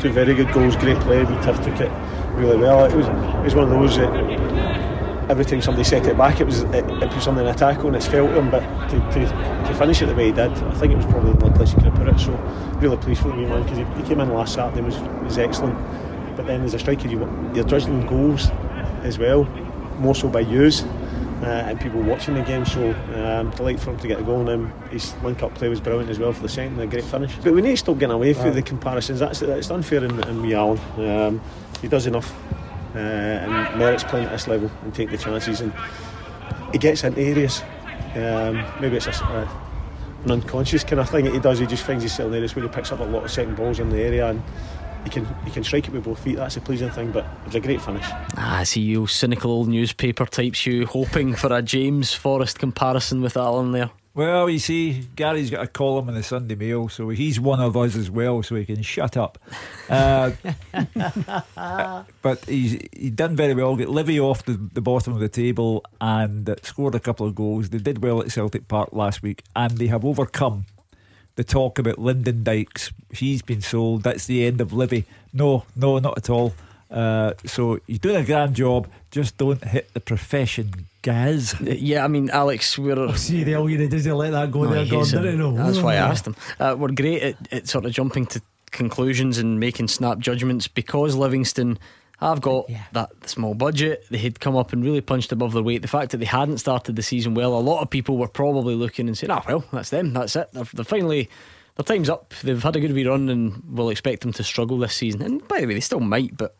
two very good goals. Great play. We tough took it really well. It was it was one of those that every time somebody set it back, it was it, it was something to tackle and it's felt him. But to, to, to finish it the way he did, I think it was probably the only place he could have put it. So really pleased for the man because he, he came in last Saturday was was excellent. But then as a striker, you, you're judging goals as well, more so by yous. Uh, and people watching the game, so um, delighted for him to get a goal. And um, his link-up play was brilliant as well for the second, a great finish. But we need to stop getting away from Right. the comparisons. That's it's unfair in, in wee Alan. Um, he does enough uh, and merits playing at this level and take the chances. And he gets into areas. Um, maybe it's a, a, an unconscious kind of thing that he does. He just finds himself in areas where he picks up a lot of second balls in the area and he can he can strike it with both feet. That's a pleasing thing. But it was a great finish.
Ah, I see you cynical old newspaper types, you hoping for a James Forrest comparison with Alan there.
Well, you see, Gary's got a column in the Sunday Mail, so he's one of us as well, so he can shut up. Uh, [laughs] but he's he done very well. Get Livy off the, the bottom of the table and uh, scored a couple of goals. They did well at Celtic Park last week, and they have overcome the talk about Lyndon Dykes. He's been sold. That's the end of Livy. No, no, not at all. Uh, so you're doing a grand job. Just don't hit the profession, Gaz.
Yeah, I mean, Alex, we're.
see, the all you he let that go
No,
there,
he
Gordon, didn't? No.
That's why I asked him. Uh, we're great at, at sort of jumping to conclusions and making snap judgments because Livingston have got that small budget. They had come up and really punched above their weight. The fact that they hadn't started the season well, a lot of people were probably looking and saying, "Ah, well, that's them. That's it. They're, they're finally." Their time's up. They've had a good wee run, and we'll expect them to struggle this season. And by the way, they still might, but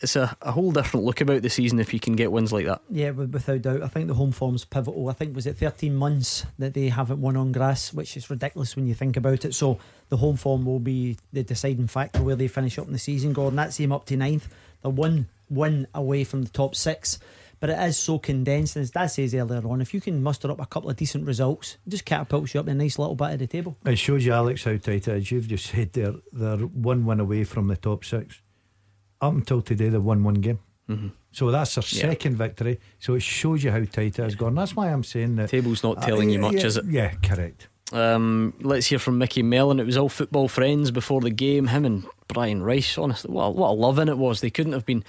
it's a, a whole different look about the season if you can get wins like that.
Yeah, without doubt. I think the home form's pivotal. I think was it 13 months that they haven't won on grass, which is ridiculous when you think about it. So the home form will be the deciding factor where they finish up in the season. Gordon, that's him up to ninth. They're one win away from the top six. But it is so condensed, and as Dad says earlier on, if you can muster up a couple of decent results, it just catapults you up in a nice little bit of the table.
It shows you, Alex, how tight it is. You've just said they're, they're one win away from the top six. Up until today, they've won one game.
Mhm.
So that's their
Yeah.
second victory. So it shows you how tight it has gone. That's why I'm saying that.
Table's not telling you much,
yeah,
is it?
Yeah, correct.
Um, let's hear from Micky Mellon. It was all football friends before the game. Him and Brian Rice, honestly, what, what a loving it was. They couldn't have been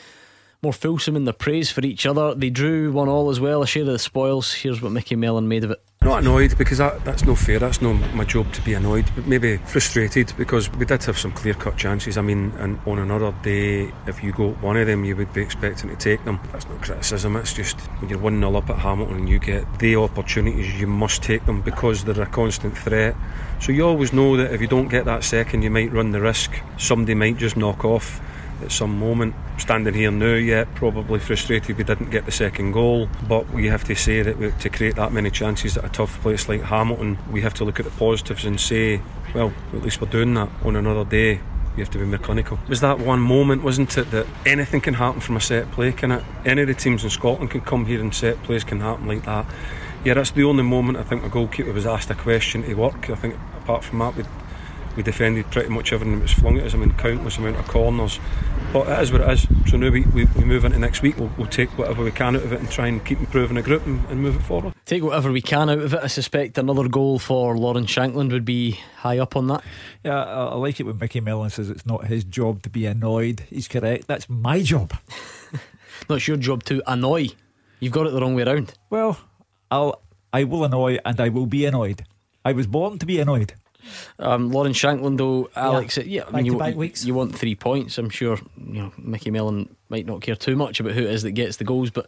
more fulsome in their praise for each other. They drew one all as well, a share of the spoils. Here's what Micky Mellon made of it.
Not annoyed because that, that's no fair. That's not my job to be annoyed, but maybe frustrated because we did have some clear cut chances. I mean, and on another day, if you go one of them, you would be expecting to take them. That's not criticism, it's just when you're 1 0 up at Hamilton and you get the opportunities, you must take them because they're a constant threat. So you always know that if you don't get that second, you might run the risk. Somebody might just knock off at some moment. Standing here now, yet probably frustrated we didn't get the second goal. But we have to say that we, to create that many chances at a tough place like Hamilton, we have to look at the positives and say, well, at least we're doing that on another day. You have to be more clinical. It was that one moment, wasn't it, that anything can happen from a set play, can it? Any of the teams in Scotland can come here and set plays can happen like that. Yeah, that's the only moment I think a goalkeeper was asked a question to work. I think apart from that, we we defended pretty much everything that was flung at us. I mean, countless amount of corners. But it is what it is. So now we, we, we move into next week. We'll, we'll, take whatever we can out of it and try and keep improving the group and, and, move it forward.
Take whatever we can out of it. I suspect another goal for Lawrence Shankland would be high up on that.
Yeah, I, I like it when Micky Mellon says it's not his job to be annoyed. He's correct. That's my job. [laughs]
no, it's your job to annoy. You've got it the wrong way around.
Well, I'll I will annoy and I will be annoyed. I was born to be annoyed.
Um, Lawrence Shankland, though, Alex, yeah, yeah I mean, you,
weeks.
you want three points. I'm sure you know Micky Mellon might not care too much about who it is that gets the goals, but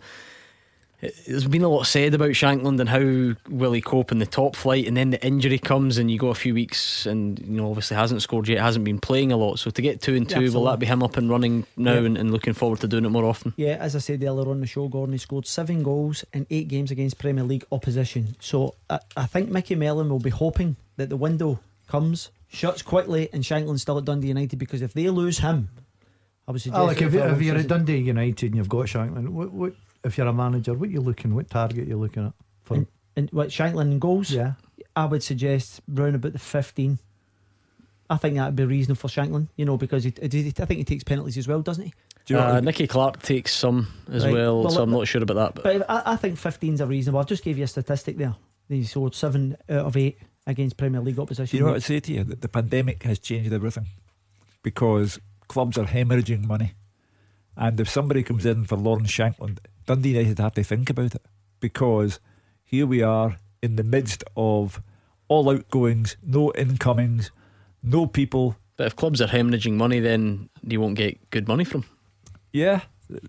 there's been a lot said about Shankland and how will he cope in the top flight, and then the injury comes, and you go a few weeks, and you know obviously hasn't scored yet, hasn't been playing a lot. So to get two and two, yeah, will that be him up and running now, yeah. and, and, looking forward to doing it more often?
Yeah, as I said earlier on the show, Gordon he scored seven goals in eight games against Premier League opposition. So I, I think Micky Mellon will be hoping that the window comes, shuts quickly, and Shankland's still at Dundee United because if they lose him, I would suggest.
Oh, like if, if you're at Dundee United and you've got Shankland, what, what if you're a manager, what are you looking, what target you're looking at for?
And, and what Shankland goals?
Yeah,
I would suggest round about the fifteen. I think that would be reasonable for Shankland, you know, because he, he, I think he takes penalties as well, doesn't he?
Do uh, Nicky Clark takes some as right. well, well, so I'm not sure about that.
But, but I, I think 15's a reasonable. I've just gave you a statistic there. He scored seven out of eight against Premier League opposition.
You know what I say to you? That the pandemic has changed everything because clubs are hemorrhaging money. And if somebody comes in for Lawrence Shankland, Dundee United have to think about it because here we are in the midst of all outgoings, no incomings, no people.
But if clubs are hemorrhaging money, then you won't get good money from.
Yeah,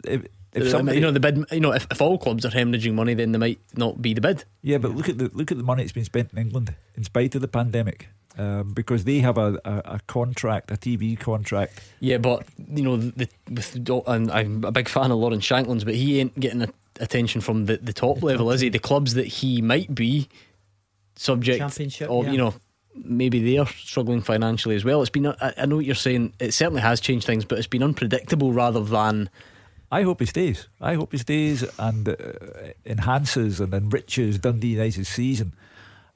if, if somebody,
you know the bid, you know if, if all clubs are hemorrhaging money, then they might not be the bid.
Yeah, but look at the look at the money that's been spent in England in spite of the pandemic. Um, because they have a, a, a, contract, a TV contract.
Yeah, but you know, the, with, and I'm a big fan of Lawrence Shankland's, but he ain't getting a, attention from the, the top the level, top is he? The clubs that he might be subject,
championship,
of,
yeah.
you know, maybe they're struggling financially as well. It's been, I, I know what you're saying. It certainly has changed things, but it's been unpredictable rather than
I hope he stays. I hope he stays and uh, enhances and enriches Dundee United's season.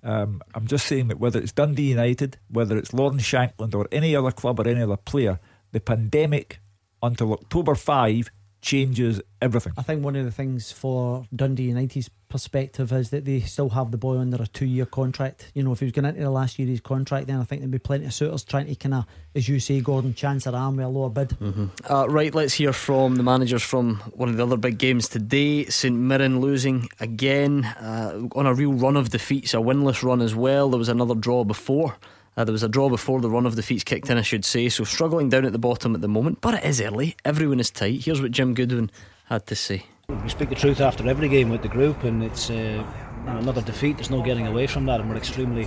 Um, I'm just saying that whether it's Dundee United, whether it's Lawrence Shankland or any other club or any other player, the pandemic until October 5 changes everything.
I think one of the things for Dundee United's perspective is that they still have the boy under a two year contract. You know, if he was going into the last year of his contract, then I think there'd be plenty of suitors trying to kind of, as you say, Gordon, chance their arm with a lower bid.
Mm-hmm. Uh, right, let's hear from the managers from one of the other big games today. St Mirren losing again uh, on a real run of defeats, a winless run as well. There was another draw before. Uh, there was a draw before the run of defeats kicked in, I should say. So struggling down at the bottom at the moment, but it is early. Everyone is tight. Here's what Jim Goodwin had to say.
We speak the truth after every game with the group, and it's uh, another defeat. There's no getting away from that, and we're extremely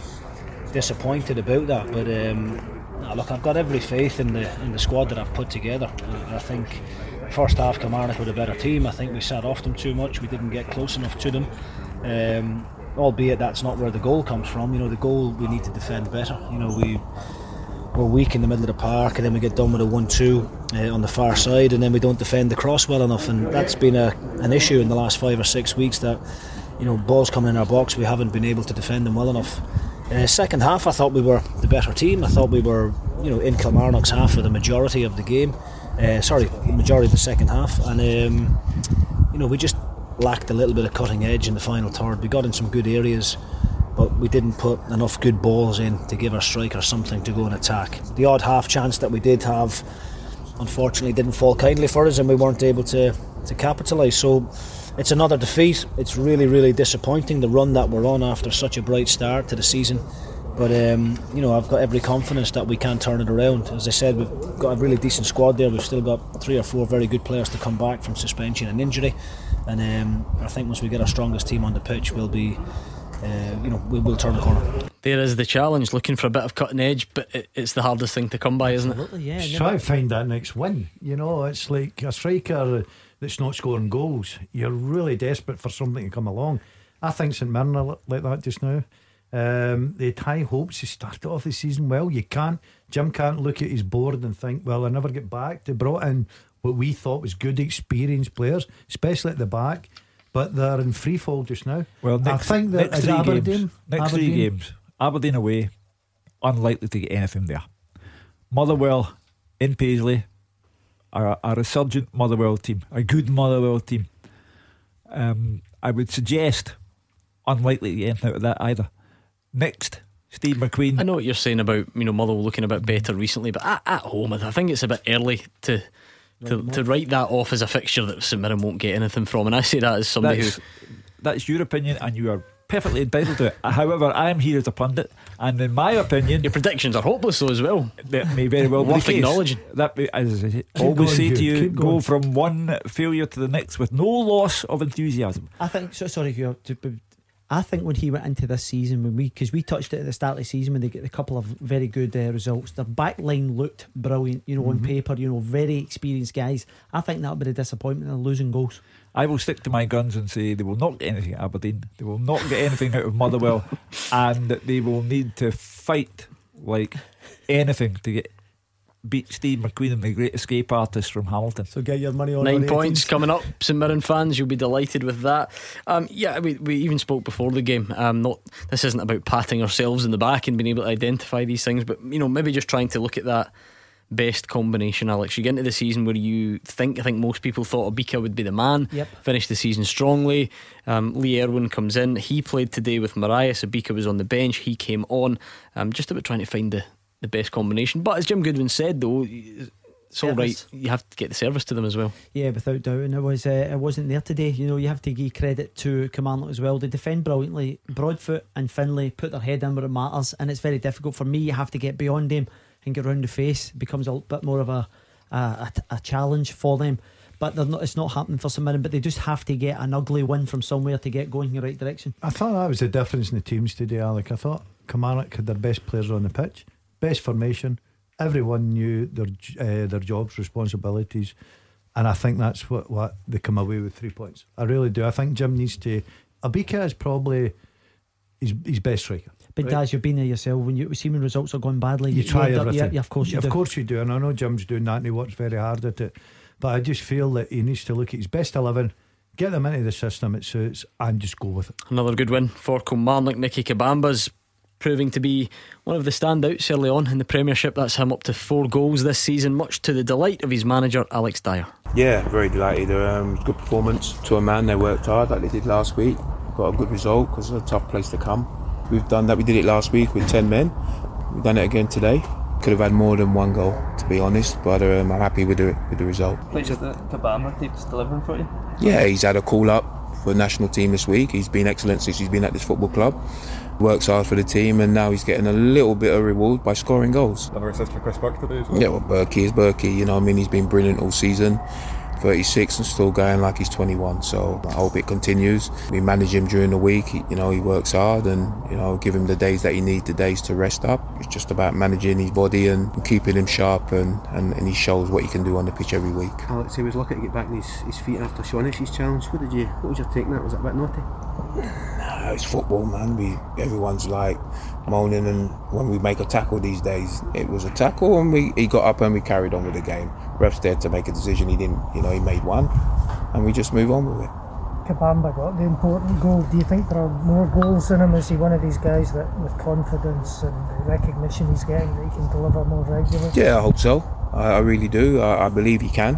disappointed about that. But um, look, I've got every faith in the in the squad that I've put together. I, I think first half Kilmarnock were a better team. I think we sat off them too much. We didn't get close enough to them. Um, albeit that's not where the goal comes from. You know, the goal we need to defend better. You know, we we're weak in the middle of the park, and then we get done with a one-two uh, on the far side, and then we don't defend the cross well enough, and that's been a an issue in the last five or six weeks. That you know, balls coming in our box, we haven't been able to defend them well enough. Uh, second half, I thought we were the better team. I thought we were, you know, in Kilmarnock's half for the majority of the game. Uh, sorry, the majority of the second half, and um, you know, we just lacked a little bit of cutting edge in the final third. We got in some good areas, but we didn't put enough good balls in to give our strikers something to go and attack. The odd half chance that we did have, unfortunately, didn't fall kindly for us, and we weren't able to to capitalise. So it's another defeat. It's really, really disappointing the run that we're on after such a bright start to the season. But um, you know, I've got every confidence that we can turn it around. As I said, we've got a really decent squad there. We've still got three or four very good players to come back from suspension and injury, and um, I think once we get our strongest team on the pitch, we'll be, uh, you know, we'll, we'll turn the corner.
There is the challenge, looking for a bit of cutting edge, but it, it's the hardest thing to come by, isn't
Absolutely, yeah.
Try to find that next win. You know, it's like a striker that's not scoring goals. You're really desperate for something to come along. I think St Mirren are like that just now. Um, they had high hopes. They started off the season well. You can't, Jim can't look at his board and think, well, I never get back. They brought in what we thought was good, experienced players, especially at the back, but they're in free fall just now.
Well, next,
I think that
next three
Aberdeen.
games, next three
Aberdeen.
games, Aberdeen away, unlikely to get anything there. Motherwell in Paisley, are a resurgent Motherwell team, a good Motherwell team. Um, I would suggest unlikely to get anything out of that either. Next, Steve McQueen.
I know what you're saying about you know Motherwell looking a bit better recently, but at, at home, I think it's a bit early to. To, to write that off as a fixture that St Mirren won't get anything from, and I say that as somebody
That's,
who
that's your opinion, and you are perfectly entitled to it. However, I am here as a pundit, and in my opinion,
your predictions are hopeless, though, as well.
That may very well be
Worth
the case.
acknowledging.
That, may- as I
Keep
always
going,
say to you,
keep
go
going.
from one failure to the next with no loss of enthusiasm.
I think so. Sorry, Hugh, to- but I think when he went into this season, when we because we touched it at the start of the season when they get a couple of very good uh, results, their back line looked brilliant. You know, on
Mhm.
paper, you know, very experienced guys. I think that would be a disappointment in losing goals.
I will stick to my guns and say they will not get anything at Aberdeen. They will not get anything out of Motherwell, [laughs] and they will need to fight like anything to get beat Steve McQueen and the Great Escape Artist from Hamilton.
So get your money on
Nine points
ratings.
coming up, St Mirren fans. You'll be delighted with that. Um, yeah, we, we even spoke before the game. Um, not this isn't about patting ourselves in the back and being able to identify these things, but you know maybe just trying to look at that best combination. Alex, you get into the season where you think I think most people thought Obika would be the man.
Yep.
Finished the season strongly. Um, Lee Erwin comes in. He played today with Morias. Obika was on the bench. He came on. Um, just about trying to find the the best combination. But as Jim Goodwin said, though. It's all right. You have to get the service to them as well.
Yeah, without doubt, and it was uh, it wasn't there today. You know, you have to give credit to Kilmarnock as well. They defend brilliantly. Broadfoot and Findlay put their head in where it matters, and it's very difficult for me. You have to get beyond them and get round the face. It becomes a bit more of a a, a, a challenge for them. But they're not, it's not happening for some minute. But they just have to get an ugly win from somewhere to get going in the right direction.
I thought that was the difference in the teams today, Alec. I thought Kilmarnock had their best players on the pitch, best formation. Everyone knew their uh, their jobs, responsibilities, and I think that's what, what they come away with three points. I really do. I think Jim needs to. Obika is probably his, his best striker.
But
right?
Daz, you've been there yourself. When you see when results are going badly,
you try
end up-
everything.
Yeah, of course you
of
do.
course you do. And I know Jim's doing that and he works very hard at it. But I just feel that he needs to look at his best eleven, get them into the system it suits, and just go with it.
Another good win for Kilmarnock. Nicky Kabamba's proving to be one of the standouts early on in the Premiership. That's him up to four goals this season, much to the delight of his manager, Alex Dyer.
Yeah, very delighted. Um, good performance to a man. They worked hard like they did last week. Got a good result because it's a tough place to come. We've done that. We did it last week with 10 men. We've done it again today. Could have had more than one goal, to be honest, but um, I'm happy with the, with the result.
Pleased that Kabamba keeps delivering for you.
Yeah, he's had a call up for the national team this week. He's been excellent since he's been at this football club. Works hard for the team, and now he's getting a little bit of reward by scoring goals.
Another assist for Chris Burke today as well.
Yeah, well, Berkey is Berkey. You know, what I mean, he's been brilliant all season. 36 and still going like he's 21. So I hope it continues. We manage him during the week. He, you know, he works hard, and you know, give him the days that he needs, the days to rest up. It's just about managing his body and keeping him sharp, and, and, and he shows what he can do on the pitch every week.
Alex, he was lucky to get back on his, his feet after Shaughnessy's challenge. What did you? What was your take on that? Was it a bit naughty?
Nah, it's football, man. We everyone's like moaning, and when we make a tackle these days, it was a tackle, and we he got up and we carried on with the game. Ref's there to make a decision. He didn't, you know, he made one, and we just move on with it.
Kabamba got the important goal. Do you think there are more goals in him? Is he one of these guys that, with confidence and the recognition he's getting, that he can deliver more regularly?
Yeah, I hope so. I, I really do. I, I believe he can.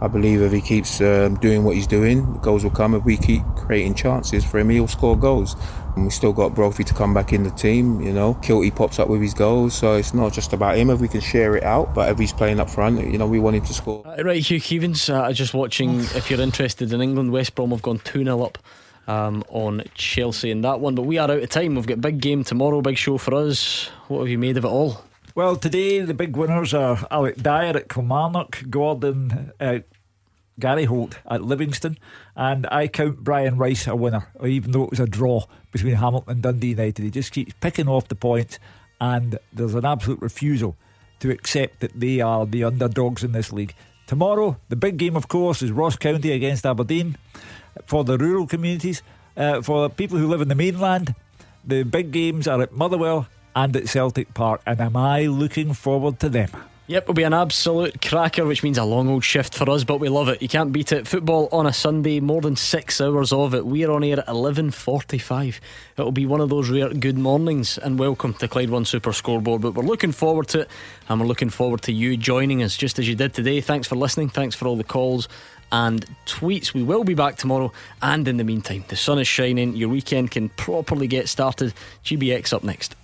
I believe if he keeps um, doing what he's doing, goals will come. If we keep creating chances for him, he'll score goals. And we still got Brophy to come back in the team, you know. Kiltie pops up with his goals, so it's not just about him if we can share it out, but if he's playing up front, you know, we want him to score.
Uh, right, Hugh Keevins, uh, just watching, if you're interested in England, West Brom have gone 2 0 up. Um, on Chelsea in that one, but we are out of time. We've got big game tomorrow, big show for us. What have you made of it all?
Well, today the big winners are Alec Dyer at Kilmarnock, Gordon uh, Gary Holt at Livingston, and I count Brian Rice a winner, even though it was a draw between Hamilton and Dundee United. He just keeps picking off the points, and there's an absolute refusal to accept that they are the underdogs in this league. Tomorrow, the big game, of course, is Ross County against Aberdeen for the rural communities. Uh, for people who live in the mainland, the big games are at Motherwell and at Celtic Park, and am I looking forward to them?
Yep, it'll be an absolute cracker, which means a long old shift for us, but we love it. You can't beat it. Football on a Sunday, more than six hours of it. We're on air at eleven forty-five. It'll be one of those rare good mornings, and welcome to Clyde One Super Scoreboard. But we're looking forward to it, and we're looking forward to you joining us, just as you did today. Thanks for listening. Thanks for all the calls and tweets. We will be back tomorrow, and in the meantime, the sun is shining. Your weekend can properly get started. GBX up next.